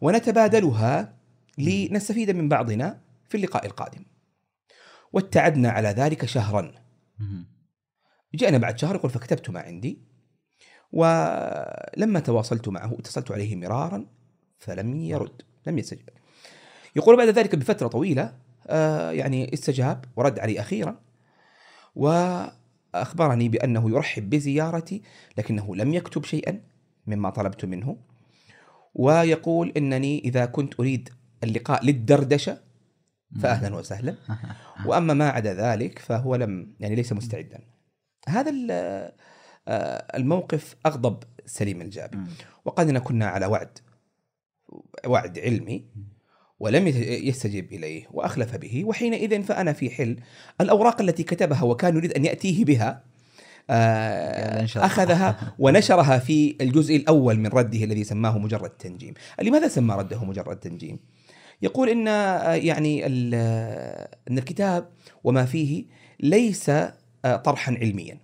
ونتبادلها لنستفيد من بعضنا في اللقاء القادم واتعدنا على ذلك شهرا. جاءنا بعد شهر يقول فكتبت ما عندي ولما تواصلت معه اتصلت عليه مرارا فلم يرد لم يستجب. يقول بعد ذلك بفترة طويلة آه، يعني استجاب ورد علي أخيرا وأخبرني بأنه يرحب بزيارتي لكنه لم يكتب شيئا مما طلبت منه ويقول أنني إذا كنت أريد اللقاء للدردشة فأهلا وسهلا. وأما ما عدا ذلك فهو لم يعني ليس مستعدا. هذا آه، الموقف أغضب سليم الجابي مم. وقد إن كنا على وعد. وعد علمي ولم يستجب إليه وأخلف به وحينئذ فأنا في حل الأوراق التي كتبها وكان يريد أن يأتيه بها يلا آه. أخذها ونشرها في الجزء الأول من رده الذي سماه مجرد تنجيم. لماذا سمى رده مجرد تنجيم؟ يقول إن آه، يعني آه، إن الكتاب وما فيه ليس طرحا علميا.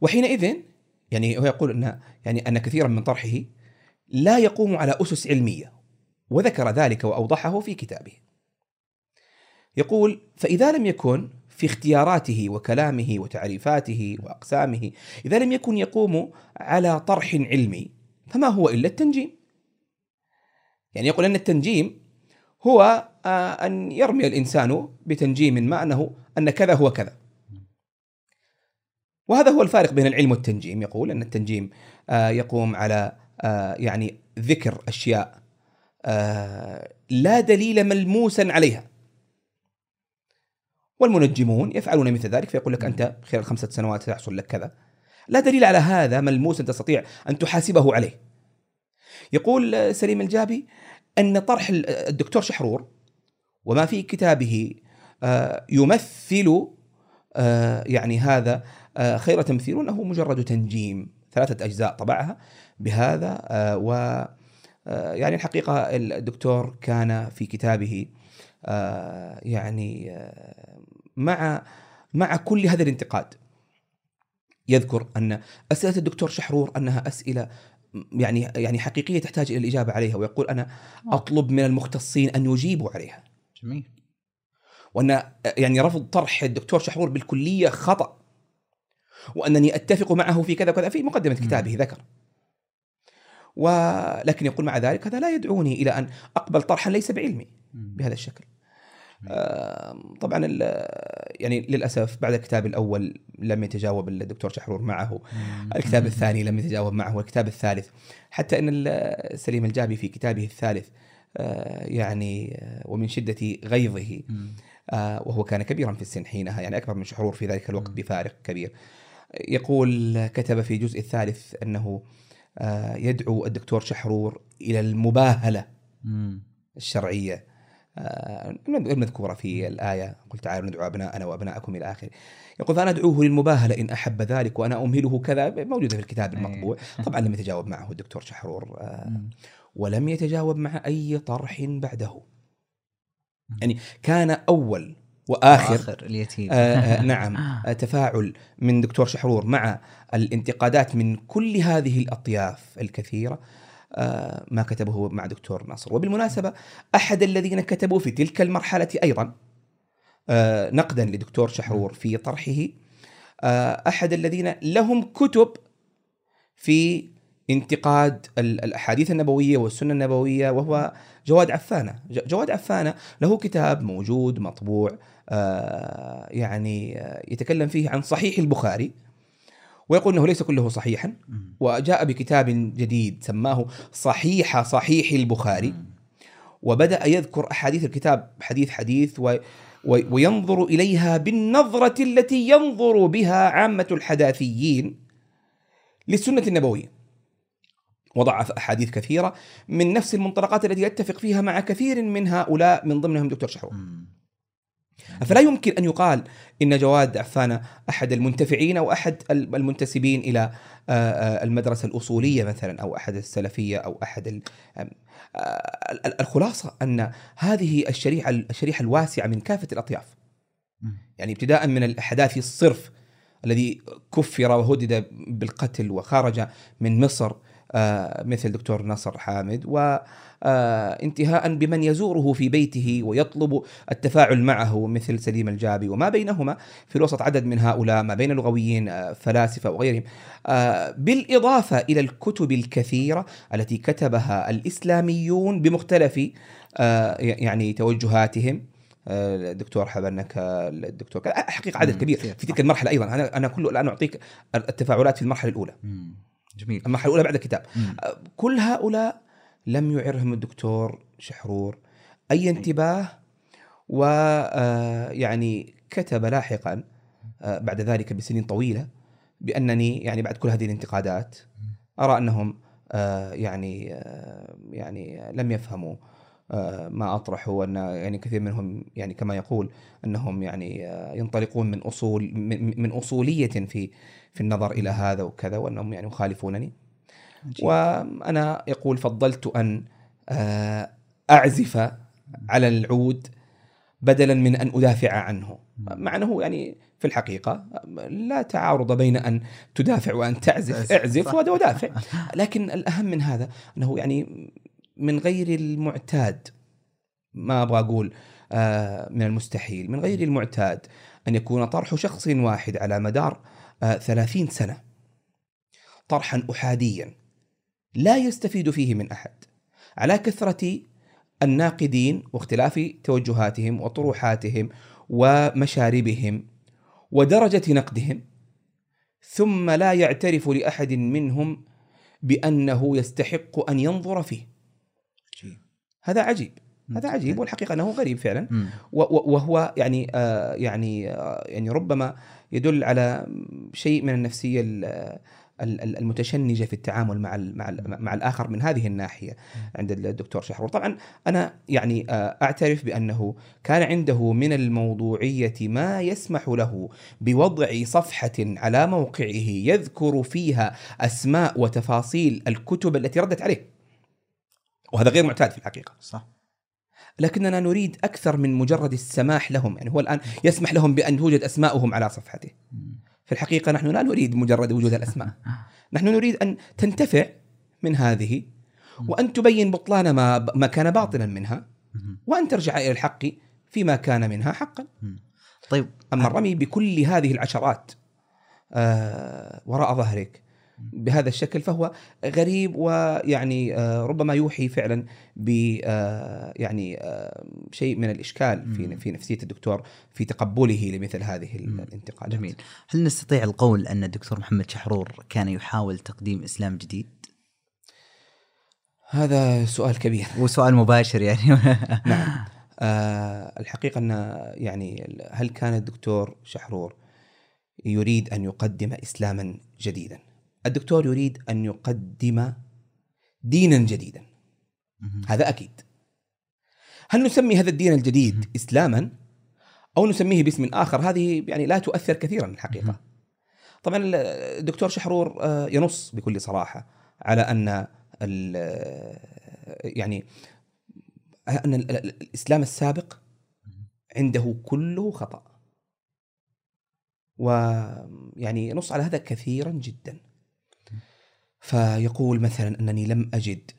وحينئذ يعني هو يقول إن يعني أن كثيرا من طرحه لا يقوم على أسس علمية وذكر ذلك وأوضحه في كتابه. يقول فإذا لم يكن في اختياراته وكلامه وتعريفاته وأقسامه إذا لم يكن يقوم على طرح علمي فما هو إلا التنجيم. يعني يقول أن التنجيم هو آه، أن يرمي الإنسان بتنجيم ما أنه أن كذا هو كذا. وهذا هو الفارق بين العلم والتنجيم يقول أن التنجيم آه، يقوم على يعني ذكر أشياء آه، لا دليل ملموسا عليها. والمنجمون يفعلون مثل ذلك فيقول لك أنت خلال خمسة سنوات سيحصل لك كذا. لا دليل على هذا ملموس تستطيع أن تحاسبه عليه. يقول آه، سليم الجابي أن طرح ال- الدكتور شحرور وما في كتابه آه، يمثل آه، يعني هذا آه، خير تمثيل إنه مجرد تنجيم. ثلاثة أجزاء طبعها بهذا آه، و آه، يعني الحقيقة الدكتور كان في كتابه آه، يعني مع مع كل هذا الانتقاد. يذكر أن أسئلة الدكتور شحرور أنها أسئلة يعني يعني حقيقية تحتاج إلى الإجابة عليها ويقول أنا أطلب من المختصين أن يجيبوا عليها. جميل. وأن يعني رفض طرح الدكتور شحرور بالكلية خطأ. وأنني أتفق معه في كذا وكذا. في مقدمة كتابه ذكر. ولكن يقول مع ذلك هذا لا يدعوني إلى أن أقبل طرحا ليس بعلمي. بهذا الشكل. طبعا يعني للأسف بعد الكتاب الأول لم يتجاوب الدكتور شحرور معه. الكتاب الثاني لم يتجاوب معه. والكتاب الثالث حتى إن سليم الجابي في كتابه الثالث آه، يعني آه، ومن شدة غيظه. آه، وهو كان كبيرا في السن حينها يعني أكبر من شحرور في ذلك الوقت. بفارق كبير. يقول كتب في الجزء الثالث أنه آه، يدعو الدكتور شحرور إلى المباهلة. الشرعية آه، المذكوره في الآية قل تعالوا ندعو ابناءنا وأبناءكم إلى آخره يقول فأنا أدعوه للمباهلة إن أحب ذلك وأنا أمهله كذا موجودة في الكتاب أي. المطبوع طبعا لم يتجاوب معه الدكتور شحرور آه،. ولم يتجاوب مع أي طرح بعده. يعني كان أول وآخر آخر اليتيم. آه آه نعم آه. تفاعل من دكتور شحرور مع الانتقادات من كل هذه الأطياف الكثيرة آه ما كتبه مع دكتور ناصر. وبالمناسبة أحد الذين كتبوا في تلك المرحلة أيضا آه نقدا لدكتور شحرور في طرحه آه أحد الذين لهم كتب في انتقاد ال- الأحاديث النبوية والسنة النبوية وهو جواد عفانة جواد عفانة له كتاب موجود مطبوع آه، يعني آه، يتكلم فيه عن صحيح البخاري ويقول إنه ليس كله صحيحا. وجاء بكتاب جديد سماه صحيح صحيح البخاري. وبدأ يذكر أحاديث الكتاب حديث حديث و- وينظر إليها بالنظرة التي ينظر بها عامة الحداثيين للسنة النبوية وضع أحاديث كثيرة من نفس المنطلقات التي يتفق فيها مع كثير من هؤلاء من ضمنهم دكتور شحرور. فلا يمكن أن يقال إن جواد عفانه أحد المنتفعين أو أحد المنتسبين إلى المدرسة الأصولية مثلا أو أحد السلفية أو أحد الخلاصة أن هذه الشريحة الشريحة الواسعة من كافة الأطياف. يعني ابتداء من الاحداثي الصرف الذي كفر وهدد بالقتل وخرج من مصر مثل دكتور نصر حامد وانتهاء بمن يزوره في بيته ويطلب التفاعل معه مثل سليم الجابي وما بينهما في الوسط عدد من هؤلاء ما بين لغويين آه، فلاسفة وغيرهم آه، بالإضافة إلى الكتب الكثيرة التي كتبها الإسلاميون بمختلف آه، يعني توجهاتهم آه، الدكتور حبنك آه، الدكتور كذا. حقيقة عدد كبير في. تلك المرحلة أيضا أنا أنا كله الآن أعطيك التفاعلات في المرحلة الأولى مم. جميل. المرحله الاولى بعد الكتاب. مم. كل هؤلاء لم يعرهم الدكتور شحرور. أي انتباه؟ ويعني كتب لاحقا آه، بعد ذلك بسنين طويلة بأنني يعني بعد كل هذه الانتقادات أرى أنهم يعني يعني لم يفهموا. آه، ما أطرحه وأن يعني كثير منهم يعني كما يقول أنهم يعني ينطلقون من أصول من أصولية في في النظر إلى هذا وكذا وأنهم يعني يخالفونني. وأنا يقول فضلت أن أعزف على العود بدلا من أن أدافع عنه. مع أنه يعني في الحقيقة لا تعارض بين أن تدافع وأن تعزف أعزف ودافع لكن الأهم من هذا أنه يعني من غير المعتاد ما أبغى أقول آه، من المستحيل من غير المعتاد أن يكون طرح شخص واحد على مدار آه، ثلاثين سنة طرحا أحاديا لا يستفيد فيه من أحد على كثرة الناقدين واختلاف توجهاتهم وطروحاتهم ومشاربهم ودرجة نقدهم ثم لا يعترف لأحد منهم بأنه يستحق أن ينظر فيه. هذا عجيب. هذا عجيب والحقيقة أنه غريب فعلا. وهو يعني آه يعني آه يعني ربما يدل على شيء من النفسية المتشنجة في التعامل مع مع مع الآخر من هذه الناحية عند الدكتور شحرور. طبعا أنا يعني آه، أعترف بأنه كان عنده من الموضوعية ما يسمح له بوضع صفحة على موقعه يذكر فيها أسماء وتفاصيل الكتب التي ردت عليه. وهذا غير معتاد في الحقيقة. صح. لكننا نريد أكثر من مجرد السماح لهم يعني هو الآن يسمح لهم بأن توجد اسماءهم على صفحته. في الحقيقة نحن لا نريد مجرد وجود الأسماء. نحن نريد أن تنتفع من هذه وأن تبين بطلان ما, ما كان باطلا منها وأن ترجع إلى الحق فيما كان منها حقا. طيب. أما الرمي بكل هذه العشرات آه وراء ظهرك بهذا الشكل فهو غريب ويعني آه، ربما يوحي فعلا ب آه، يعني آه، شيء من الإشكال في في نفسية الدكتور في تقبله لمثل هذه الانتقادات. جميل. هل نستطيع القول أن الدكتور محمد شحرور كان يحاول تقديم إسلام جديد؟ هذا سؤال كبير وسؤال مباشر يعني نعم آه الحقيقة أن يعني هل كان الدكتور شحرور يريد أن يقدم اسلاما جديدا؟ الدكتور يريد أن يقدم دينا جديدا. هذا أكيد. هل نسمي هذا الدين الجديد إسلاما؟ أو نسميه باسم آخر؟ هذه يعني لا تؤثر كثيرا الحقيقة. طبعا الدكتور شحرور آه، ينص بكل صراحة على أن يعني أن الإسلام السابق عنده كله خطأ. ويعني ينص على هذا كثيرا جدا. فيقول مثلا أنني لم أجد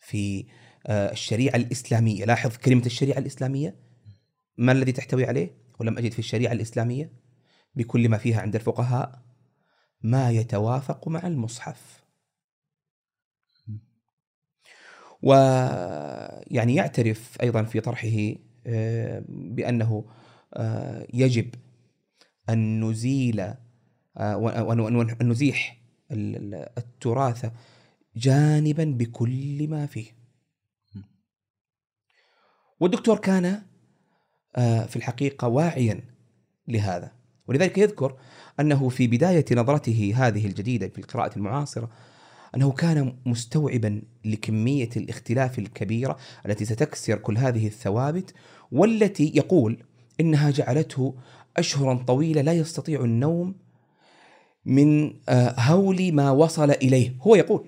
في آه، الشريعة الإسلامية. لاحظ كلمة الشريعة الإسلامية؟ ما الذي تحتوي عليه؟ ولم أجد في الشريعة الإسلامية. بكل ما فيها عند الفقهاء ما يتوافق مع المصحف. ويعني يعترف أيضا في طرحه آه، بأنه آه، يجب أن نزيل وان نزيح التراث جانبا بكل ما فيه. والدكتور كان آه، في الحقيقة واعيا لهذا. ولذلك يذكر أنه في بداية نظرته هذه الجديدة في القراءة المعاصرة أنه كان مستوعبا لكمية الاختلاف الكبيرة التي ستكسر كل هذه الثوابت والتي يقول إنها جعلته أشهرا طويلة لا يستطيع النوم من آه، هول ما وصل إليه. هو يقول.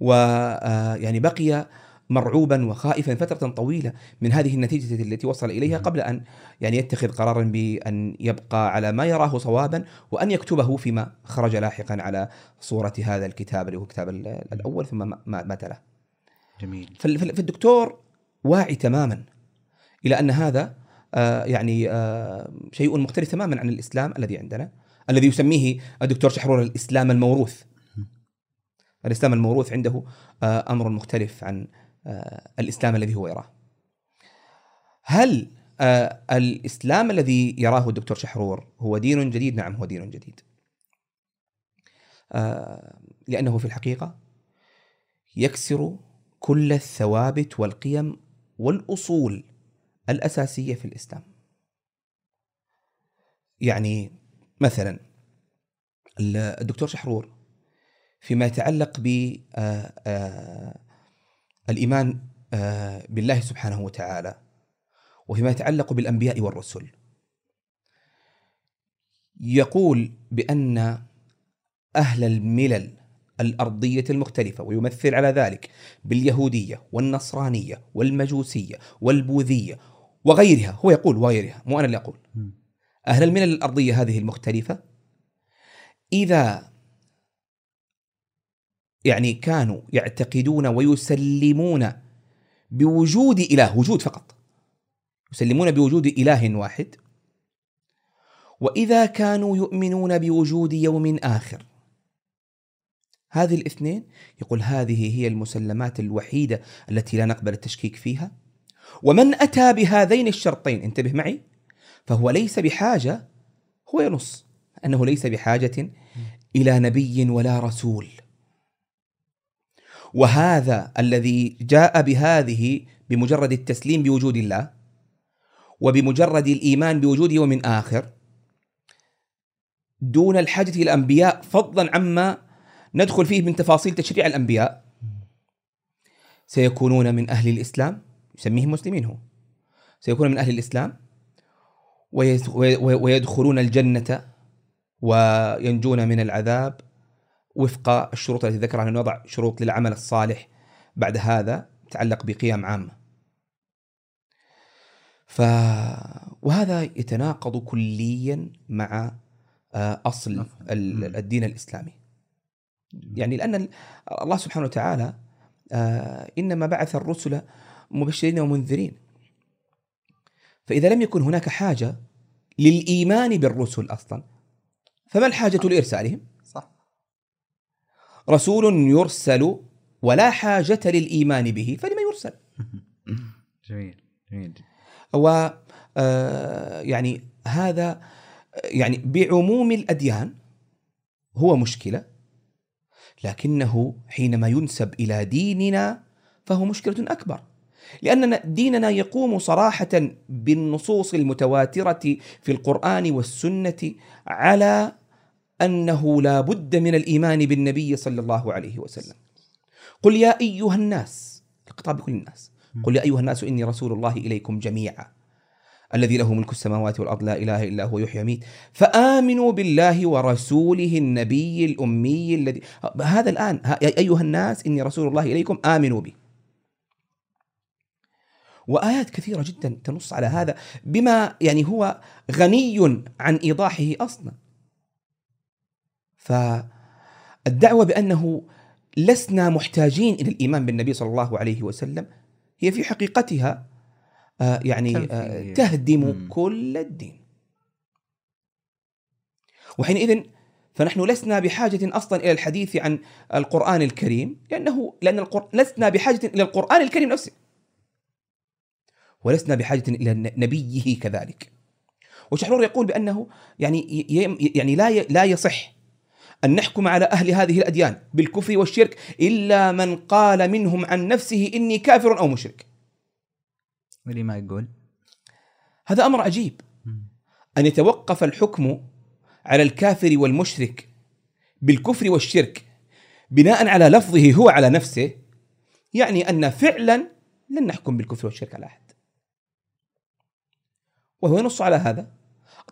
ويعني آه، بقي مرعوبا وخائفا فترة طويلة من هذه النتيجة التي وصل إليها قبل أن يعني يتخذ قرارا بأن يبقى على ما يراه صوابا وأن يكتبه فيما خرج لاحقا على صورة هذا الكتاب اللي هو الكتاب الأول ثم ما تلا جميل. فالدكتور واعي تماما إلى أن هذا يعني آه، شيء مختلف تماما عن الإسلام الذي عندنا الذي يسميه الدكتور شحرور الإسلام الموروث. الإسلام الموروث عنده آه، أمر مختلف عن الإسلام الذي هو يراه. هل الإسلام الذي يراه الدكتور شحرور هو دين جديد؟ نعم هو دين جديد. لأنه في الحقيقة يكسر كل الثوابت والقيم والأصول الأساسية في الإسلام. يعني مثلا ال- الدكتور شحرور فيما يتعلق ب آه، آه، الإيمان آه، بالله سبحانه وتعالى وفيما يتعلق بالأنبياء والرسل يقول بأن أهل الملل الأرضية المختلفة ويمثل على ذلك باليهودية والنصرانية والمجوسية والبوذية وغيرها هو يقول وغيرها مو أنا اللي أقول. مم. أهل الملل الأرضية هذه المختلفة إذا يعني كانوا يعتقدون ويسلمون بوجود إله وجود فقط يسلمون بوجود إله واحد وإذا كانوا يؤمنون بوجود يوم آخر. هذه الاثنين يقول هذه هي المسلمات الوحيدة التي لا نقبل التشكيك فيها. ومن أتى بهذين الشرطين انتبه معي فهو ليس بحاجة هو ينص أنه ليس بحاجة إلى نبي ولا رسول. وهذا الذي جاء بهذه بمجرد التسليم بوجود الله وبمجرد الإيمان بوجود يوم آخر دون الحاجة إلى الأنبياء فضلا عما ندخل فيه من تفاصيل تشريع الأنبياء سيكونون من أهل الإسلام. يسميهم مسلمين هو. سيكونون من أهل الإسلام ويس- وي- وي- ويدخلون الجنة وينجون من العذاب وفق الشروط التي ذكرها نضع شروط للعمل الصالح بعد هذا تتعلق بقيم عامة. ف وهذا يتناقض كليا مع آه، أصل. الدين الإسلامي. يعني لأن ال- الله سبحانه وتعالى آه، إنما بعث الرسل مبشرين ومنذرين. فإذا لم يكن هناك حاجة للإيمان بالرسل أصلا فما الحاجة لإرسالهم؟ صح. رسول يرسل ولا حاجة للإيمان به فلما يرسل. جميل جميل و آه، يعني هذا يعني بعموم الأديان هو مشكلة لكنه حينما ينسب إلى ديننا فهو مشكلة أكبر. لأن ديننا يقوم صراحة بالنصوص المتواترة في القرآن والسنة على أنه لا بد من الإيمان بالنبي صلى الله عليه وسلم. قل يا أيها الناس الخطاب لكل الناس قل يا أيها الناس إني رسول الله إليكم جميعا الذي له ملك السماوات والأرض لا إله إلا هو يحيي ويميت. فآمنوا بالله ورسوله النبي الأمي الذي هذا الآن يا أيها الناس إني رسول الله إليكم آمنوا بي وآيات كثيرة جدا تنص على هذا بما يعني هو غني عن إيضاحه أصلا فالدعوة بأنه لسنا محتاجين إلى الإيمان بالنبي صلى الله عليه وسلم هي في حقيقتها آه، يعني آه،. تهدم مم. كل الدين وحينئذ فنحن لسنا بحاجة أصلا إلى الحديث عن القرآن الكريم لأنه لأن القر... لسنا بحاجة إلى القرآن الكريم نفسه ولسنا بحاجة إلى نبيه كذلك. وشحرور يقول بأنه يعني يعني لا لا يصح أن نحكم على أهل هذه الأديان بالكفر والشرك إلا من قال منهم عن نفسه إني كافر أو مشرك. ولي ما يقول؟ هذا أمر عجيب. أن يتوقف الحكم على الكافر والمشرك بالكفر والشرك بناء على لفظه هو على نفسه يعني أن فعلا لن نحكم بالكفر والشرك على أحد. وهو ينص على هذا.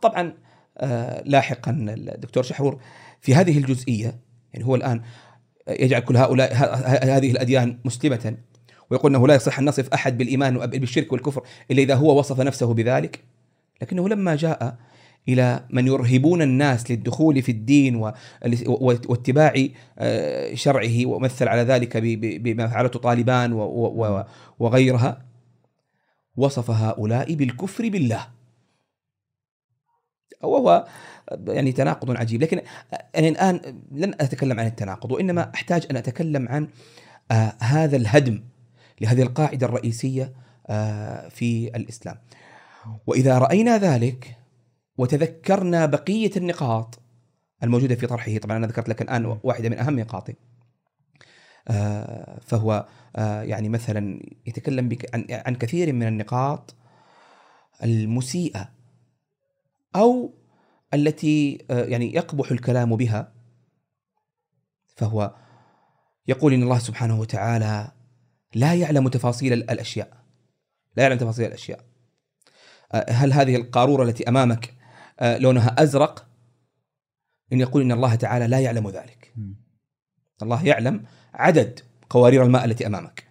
طبعا آه، لاحقا الدكتور شحرور في هذه الجزئية يعني هو الآن يجعل كل هؤلاء هذه الأديان مسلمة ويقول أنه لا يصح أن نصف أحد بالإيمان وبالشرك والكفر إلا إذا هو وصف نفسه بذلك. لكنه لما جاء إلى من يرهبون الناس للدخول في الدين واتباع آه، شرعه ومثل على ذلك بما فعلته طالبان وغيرها وصف هؤلاء بالكفر بالله. وهو يعني تناقض عجيب. لكن أنا الآن لن أتكلم عن التناقض وإنما أحتاج أن أتكلم عن آه، هذا الهدم لهذه القاعدة الرئيسية آه، في الإسلام. وإذا رأينا ذلك وتذكرنا بقية النقاط الموجودة في طرحه طبعا أنا ذكرت لك الآن واحدة من أهم نقاطه آه، فهو يعني مثلا يتكلم عن كثير من النقاط المسيئة أو التي آه، يعني يقبح الكلام بها فهو يقول إن الله سبحانه وتعالى لا يعلم تفاصيل الأشياء. لا يعلم تفاصيل الأشياء. آه، هل هذه القارورة التي أمامك آه، لونها أزرق؟ إن يقول إن الله تعالى لا يعلم ذلك. الله يعلم عدد قوارير الماء التي أمامك.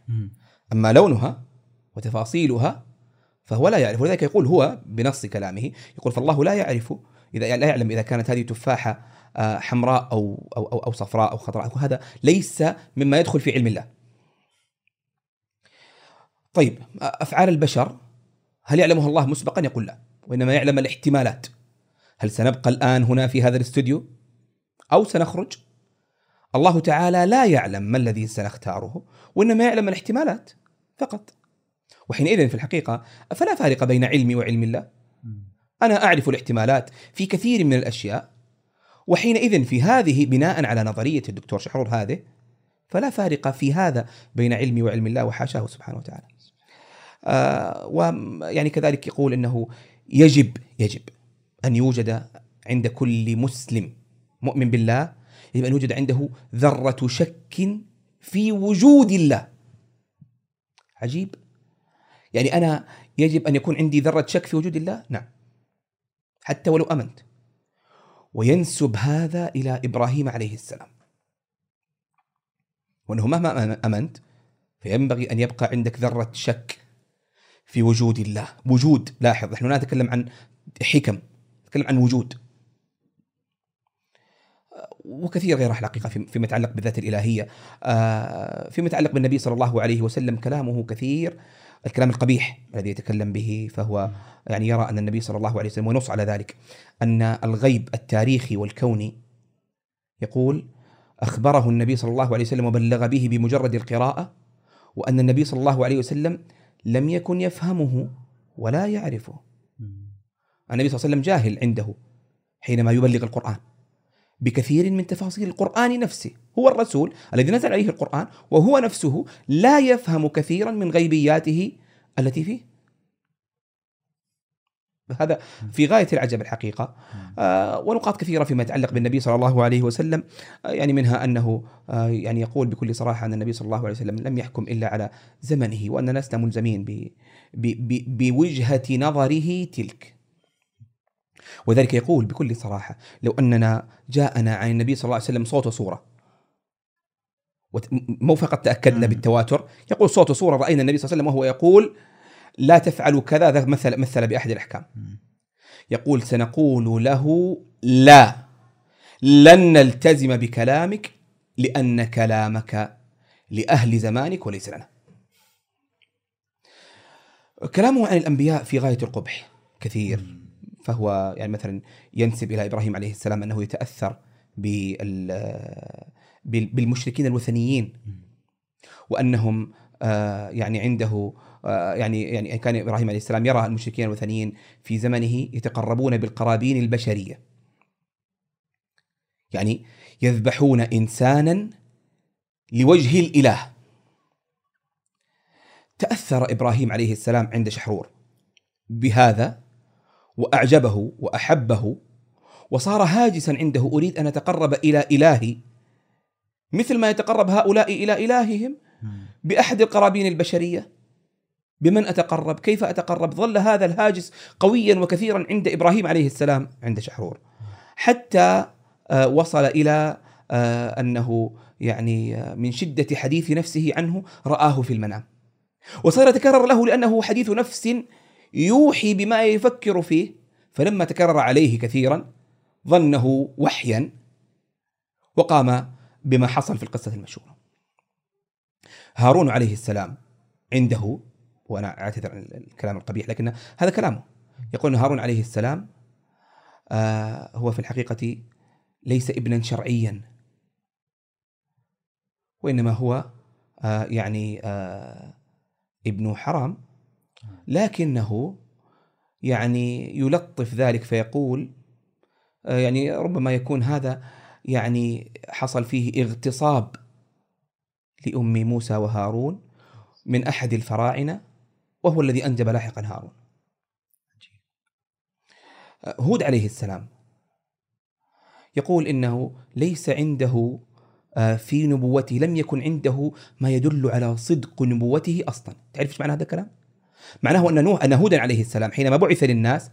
أما لونها وتفاصيلها فهو لا يعرف ولذلك يقول هو بنص كلامه يقول فالله لا يعرف اذا لا يعلم إذا كانت هذه تفاحة آه، حمراء أو أو أو, أو صفراء أو خضراء وهذا ليس مما يدخل في علم الله. طيب أفعال البشر هل يعلمها الله مسبقا؟ يقول لا وإنما يعلم الاحتمالات. هل سنبقى الآن هنا في هذا الاستوديو أو سنخرج؟ الله تعالى لا يعلم ما الذي سنختاره وإنما يعلم الاحتمالات فقط. وحينئذ في الحقيقة فلا فارق بين علمي وعلم الله. أنا أعرف الاحتمالات في كثير من الأشياء وحينئذ في هذه بناء على نظرية الدكتور شحرور هذه فلا فارق في هذا بين علمي وعلم الله وحاشاه سبحانه وتعالى. آه ويعني كذلك يقول إنه يجب يجب أن يوجد عند كل مسلم مؤمن بالله يجب أن يوجد عنده ذرة شك في وجود الله. عجيب يعني أنا يجب أن يكون عندي ذرة شك في وجود الله؟ نعم. حتى ولو آمنت. وينسب هذا إلى إبراهيم عليه السلام. وأنه مهما آمنت فينبغي أن يبقى عندك ذرة شك في وجود الله، وجود لاحظ نحن لا نتكلم عن حكم، نتكلم عن وجود. وكثير غيرها الحقيقة فيما يتعلق بالذات الإلهية فيما يتعلق بالنبي صلى الله عليه وسلم كلامه كثير الكلام القبيح الذي يتكلم به فهو يعني يرى أن النبي صلى الله عليه وسلم ونص على ذلك أن الغيب التاريخي والكوني يقول أخبره النبي صلى الله عليه وسلم وبلغ به بمجرد القراءة وأن النبي صلى الله عليه وسلم لم يكن يفهمه ولا يعرفه. النبي صلى الله عليه وسلم جاهل عنده حينما يبلغ القرآن. بكثير من تفاصيل القرآن نفسه. هو الرسول الذي نزل عليه القرآن وهو نفسه لا يفهم كثيرا من غيبياته التي فيه. هذا في غاية العجب الحقيقة. آه ونقاط كثيرة فيما يتعلق بالنبي صلى الله عليه وسلم. آه يعني منها أنه آه يعني يقول بكل صراحة أن النبي صلى الله عليه وسلم لم يحكم إلا على زمنه وأننا لسنا ملزمين بوجهة نظره تلك. وذلك يقول بكل صراحة لو أننا جاءنا عن النبي صلى الله عليه وسلم صوت وصورة. مو فقط تأكدنا بالتواتر يقول صوت وصورة رأينا النبي صلى الله عليه وسلم وهو يقول لا تفعلوا كذا ذا مثل مثل بأحد الأحكام. يقول سنقول له لا لن نلتزم بكلامك لأن كلامك لأهل زمانك وليس لنا. كلامه عن الأنبياء في غاية القبح كثير. فهو يعني مثلا ينسب إلى إبراهيم عليه السلام أنه يتأثر بالمشركين الوثنيين. وأنهم آه، يعني عنده آه، يعني يعني كان إبراهيم عليه السلام يرى المشركين الوثنيين في زمنه يتقربون بالقرابين البشرية. يعني يذبحون انسانا لوجه الإله. تأثر إبراهيم عليه السلام عند شحرور. بهذا وأعجبه وأحبه وصار هاجسا عنده أريد أن أتقرب إلى إلهي مثل ما يتقرب هؤلاء إلى إلههم بأحد القرابين البشرية بمن أتقرب؟ كيف أتقرب؟ ظل هذا الهاجس قويا وكثيرا عند إبراهيم عليه السلام عند شحرور حتى آه، وصل إلى آه، أنه يعني آه، من شدة حديث نفسه عنه رآه في المنام وصار يتكرر له لأنه حديث نفس يوحي بما يفكر فيه فلما تكرر عليه كثيرا ظنه وحيا وقام بما حصل في القصة المشهورة. هارون عليه السلام عنده وأنا أعتذر عن الكلام القبيح لكن هذا كلامه. يقول أن هارون عليه السلام آه هو في الحقيقة ليس ابنا شرعيا وإنما هو آه يعني آه ابن حرام. لكنه يعني يلطف ذلك فيقول آه، يعني ربما يكون هذا يعني حصل فيه اغتصاب لأم موسى وهارون من أحد الفراعنة وهو الذي أنجب لاحقا هارون. هود عليه السلام يقول إنه ليس عنده آه، في نبوته لم يكن عنده ما يدل على صدق نبوته أصلا. تعرف إيش معنى هذا الكلام؟ معناه أن نوح أن هودا عليه السلام حينما بعث للناس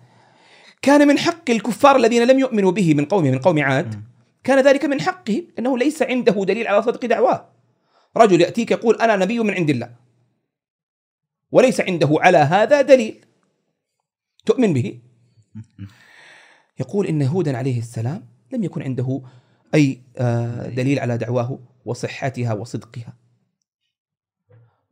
كان من حق الكفار الذين لم يؤمنوا به من قومه من قوم عاد كان ذلك من حقه إنه ليس عنده دليل على صدق دعواه. رجل يأتيك يقول أنا نبي من عند الله. وليس عنده على هذا دليل. تؤمن به؟ يقول إن هودا عليه السلام لم يكن عنده أي آه، دليل على دعواه وصحتها وصدقها.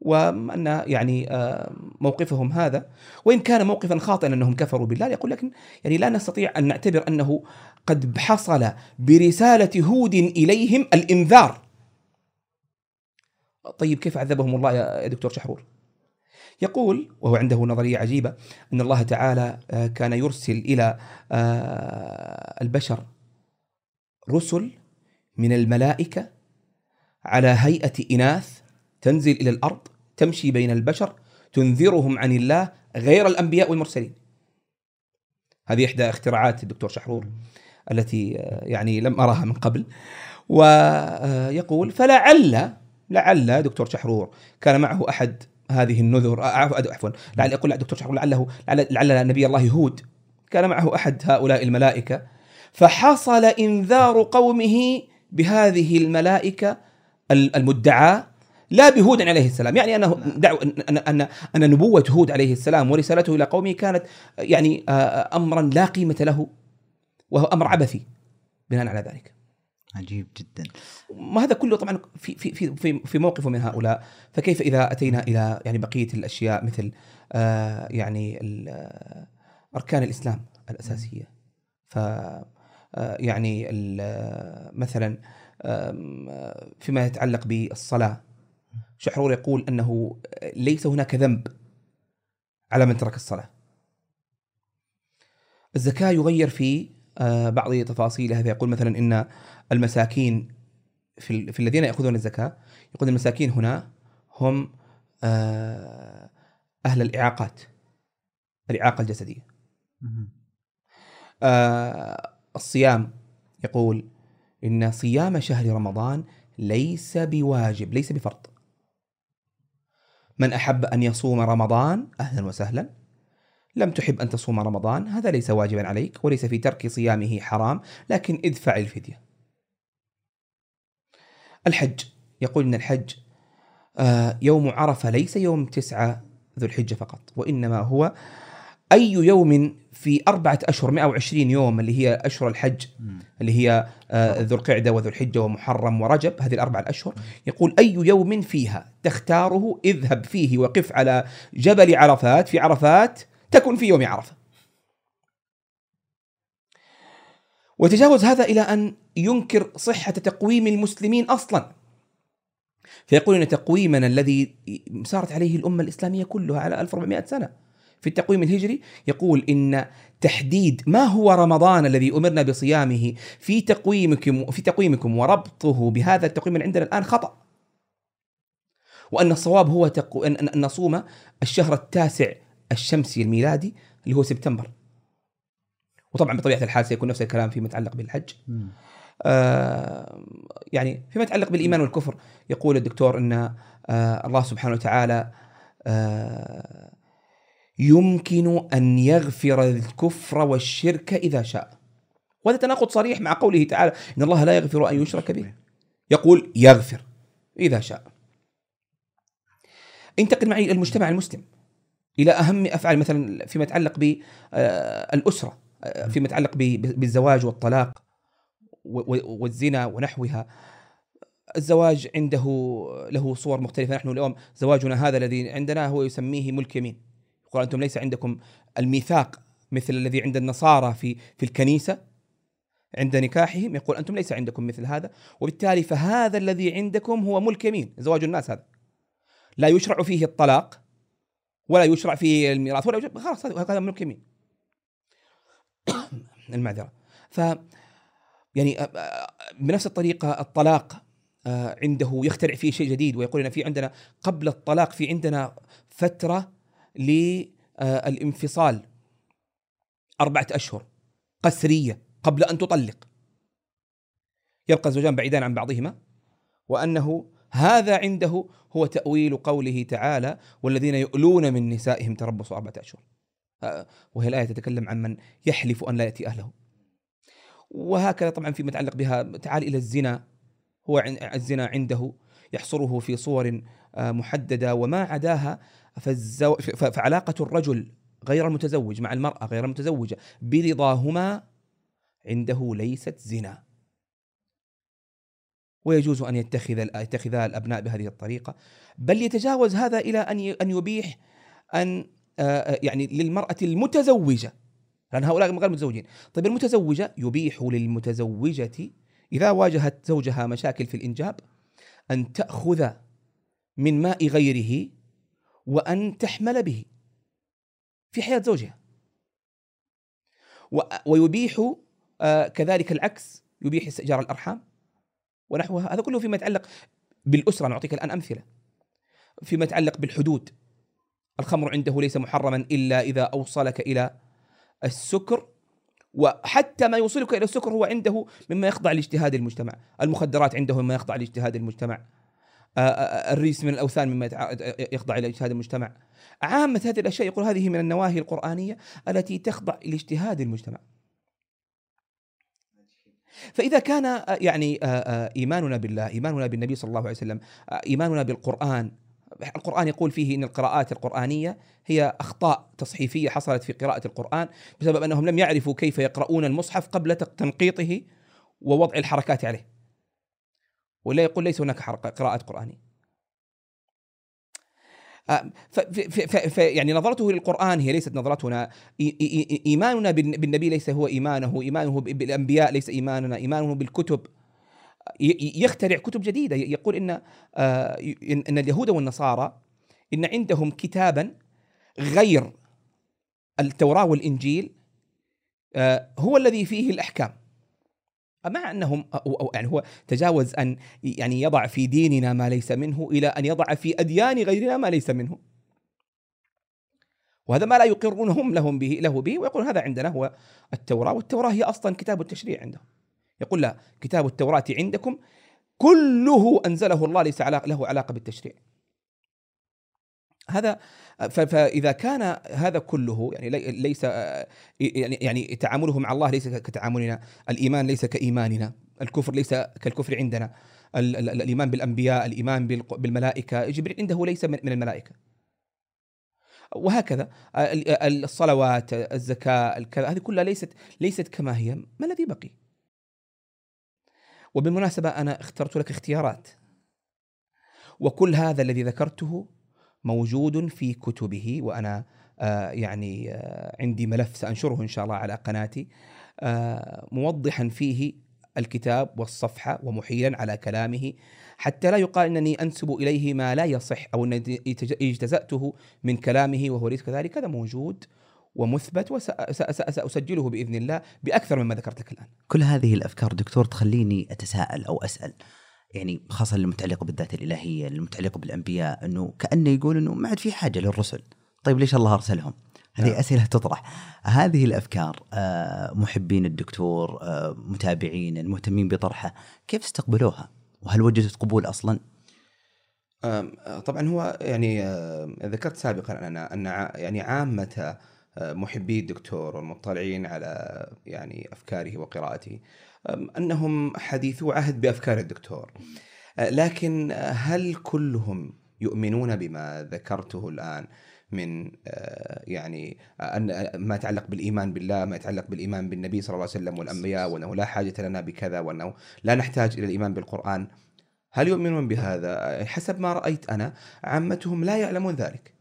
وأن يعني آه، موقفهم هذا وإن كان موقفا خاطئا أنهم كفروا بالله يقول لكن يعني لا نستطيع أن نعتبر أنه قد حصل برسالة هود إليهم الإنذار. طيب كيف عذبهم الله يا دكتور شحرور؟ يقول وهو عنده نظرية عجيبة إن الله تعالى آه، كان يرسل إلى البشر رسل من الملائكة على هيئة إناث تنزل إلى الأرض تمشي بين البشر تنذرهم عن الله غير الأنبياء والمرسلين. هذه إحدى اختراعات الدكتور شحرور التي آه، يعني لم أراها من قبل. ويقول فلعل لعل دكتور شحرور كان معه أحد هذه النذر آه، عفوا لعل يقول دكتور شحرور لعله لعل, لعل نبي الله هود كان معه أحد هؤلاء الملائكة. فحصل إنذار قومه بهذه الملائكة المدعاة لا بهود عليه السلام يعني أنه دعو ان ان ان نبوة هود عليه السلام ورسالته إلى قومه كانت يعني آه، أمرا لا قيمة له وهو أمر عبثي بناء على ذلك. عجيب جدا. ما هذا كله طبعا في في في في موقف من هؤلاء فكيف إذا أتينا إلى يعني بقية الأشياء مثل آه يعني آه، أركان الإسلام الأساسية. ف آه، يعني مثلا فيما يتعلق بالصلاة شحرور يقول أنه ليس هناك ذنب على من ترك الصلاة. الزكاة يغير في آه، بعض تفاصيلها فيقول مثلا إن المساكين في, في الذين يأخذون الزكاة يقول المساكين هنا هم آه، أهل الإعاقات الإعاقة الجسدية. آه، الصيام يقول إن صيام شهر رمضان ليس بواجب ليس بفرض من أحب أن يصوم رمضان أهلا وسهلا. لم تحب أن تصوم رمضان هذا ليس واجبا عليك وليس في ترك صيامه حرام لكن ادفع الفدية. الحج يقول أن الحج آه، يوم عرفة ليس يوم تسعة ذو الحجة فقط وإنما هو أي يوم في أربعة أشهر 120 يوم اللي هي أشهر الحج اللي هي آه، ذو القعدة وذو الحجة ومحرم ورجب هذه الأربع الأشهر. يقول أي يوم فيها تختاره اذهب فيه وقف على جبل عرفات في عرفات تكن في يوم عرفة. وتجاوز هذا إلى أن ينكر صحة تقويم المسلمين أصلا. فيقول أن تقويمنا الذي صارت عليه الأمة الإسلامية كلها على 1400 سنة. في التقويم الهجري يقول إن تحديد ما هو رمضان الذي أمرنا بصيامه في تقويمكم في تقويمكم وربطه بهذا التقويم اللي عندنا الآن خطأ. وأن الصواب هو تقو... ان نصوم الشهر التاسع الشمسي الميلادي اللي هو سبتمبر. وطبعا بطبيعة الحال سيكون نفس الكلام فيما يتعلق بالحج. آه يعني فيما يتعلق بالإيمان والكفر يقول الدكتور إن آه الله سبحانه وتعالى آه يمكن أن يغفر الكفر والشرك إذا شاء. وهذا تناقض صريح مع قوله تعالى إن الله لا يغفر أن يشرك به. يقول يغفر إذا شاء. انتقل معي إلى المجتمع المسلم إلى أهم أفعال مثلا فيما يتعلق بالأسرة فيما يتعلق بالزواج والطلاق والزنا ونحوها. الزواج عنده له صور مختلفة. نحن اليوم زواجنا هذا الذي عندنا هو يسميه ملك يمين. يقول أنتم ليس عندكم الميثاق مثل الذي عند النصارى في في الكنيسة؟ عند نكاحهم؟ يقول أنتم ليس عندكم مثل هذا. وبالتالي فهذا الذي عندكم هو ملك يمين زواج الناس هذا. لا يشرع فيه الطلاق ولا يشرع فيه الميراث ولا يشرع خلاص هذا ملك يمين. المعذرة. ف يعني بنفس الطريقة الطلاق عنده يخترع فيه شيء جديد ويقول إن في عندنا قبل الطلاق في عندنا فترة للانفصال. أربعة أشهر. قسرية قبل أن تطلق. يبقى الزوجان بعيدان عن بعضهما. وأنه هذا عنده هو تأويل قوله تعالى والذين يؤلون من نسائهم تربصوا أربعة أشهر. آه، وهي الآية تتكلم عن من يحلف أن لا يأتي أهله. وهكذا طبعا فيما يتعلق بها تعال إلى الزنا. هو الزنا عنده يحصره في صور آه، محددة. وما عداها فالزو... فعلاقة الرجل غير المتزوج مع المرأة غير المتزوجة برضاهما عنده ليست زنا. ويجوز أن يتخذ يتخذها الأبناء بهذه الطريقة بل يتجاوز هذا إلى أن أن يبيح أن يعني للمرأة المتزوجة لأن هؤلاء غير متزوجين طيب المتزوجة يبيح للمتزوجة إذا واجهت زوجها مشاكل في الإنجاب أن تأخذ من ماء غيره وأن تحمل به في حياة زوجها. ويبيح كذلك العكس يبيح استئجار الأرحام ونحوها. هذا كله فيما يتعلق بالأسرة نعطيك الآن أمثلة. فيما يتعلق بالحدود. الخمر عنده ليس محرما إلا إذا أوصلك إلى السكر وحتى ما يوصلك إلى السكر هو عنده مما يخضع لاجتهاد المجتمع. المخدرات عنده مما يخضع لاجتهاد المجتمع. الريس من الأوثان مما يخضع إلى إجتهاد المجتمع. عامة هذه الأشياء يقول هذه من النواهي القرآنية التي تخضع لاجتهاد المجتمع. فإذا كان آه، يعني آه، آه، إيماننا بالله إيماننا بالنبي صلى الله عليه وسلم إيماننا بالقرآن القرآن يقول فيه أن القراءات القرآنية هي أخطاء تصحيفية حصلت في قراءة القرآن بسبب أنهم لم يعرفوا كيف يقرؤون المصحف قبل تنقيطه ووضع الحركات عليه. ولا يقول ليس هناك قراءات قرآنية. آه، يعني نظرته للقرآن هي ليست نظرتنا. إيماننا بالنبي ليس هو إيمانه إيمانه بالأنبياء ليس إيماننا إيمانه بالكتب. يخترع كتب جديدة. يقول إن آه، إن اليهود والنصارى إن عندهم كتابا غير التوراة والإنجيل آه، هو الذي فيه الأحكام. مع أنهم يعني هو تجاوز أن يعني يضع في ديننا ما ليس منه إلى أن يضع في أديان غيرنا ما ليس منه. وهذا ما لا يقرونهم لهم به له به ويقول هذا عندنا هو التوراة والتوراة هي أصلا كتاب التشريع عندهم. يقول لا كتاب التوراة عندكم كله أنزله الله ليس له علاقة بالتشريع. هذا فإذا كان هذا كله يعني ليس يعني يعني تعامله مع الله ليس كتعاملنا الإيمان ليس كإيماننا الكفر ليس كالكفر عندنا الإيمان بالأنبياء الإيمان بالملائكة جبريل عنده ليس من الملائكة. وهكذا الصلوات الزكاة الكذا هذه كلها ليست ليست كما هي ما الذي بقي؟ وبالمناسبة أنا اخترت لك اختيارات. وكل هذا الذي ذكرته موجود في كتبه وأنا آه، يعني آه، عندي ملف سأنشره إن شاء الله على قناتي. آه، موضحا فيه الكتاب والصفحة ومحيلا على كلامه حتى لا يقال إنني أنسب إليه ما لا يصح أو انني اجتزأته من كلامه وهو ليس كذلك. هذا موجود ومثبت وسأسجله بإذن الله بأكثر مما ذكرت لك الآن. كل هذه الأفكار دكتور تخليني أتساءل أو أسأل. يعني خاصة المتعلقة بالذات الإلهية المتعلقة بالأنبياء أنه كأنه يقول أنه ما عاد في حاجة للرسل. طيب ليش الله أرسلهم؟ هذه نعم. أسئلة تطرح. هذه الأفكار آه، محبين الدكتور آه، متابعين المهتمين بطرحه كيف استقبلوها وهل وجدت قبول أصلا؟ طبعا هو يعني ذكرت سابقا أن أن يعني عامة آه، محبي الدكتور والمطلعين على يعني أفكاره وقراءته. أنهم حديثو عهد بأفكار الدكتور أه، لكن هل كلهم يؤمنون بما ذكرته الآن من أه، يعني أن ما يتعلق بالإيمان بالله، ما يتعلق بالإيمان بالنبي صلى الله عليه وسلم والأنبياء وأنه لا حاجة لنا بكذا وأنه لا نحتاج إلى الإيمان بالقرآن. هل يؤمنون بهذا؟ حسب ما رأيت أنا عامتهم لا يعلمون ذلك.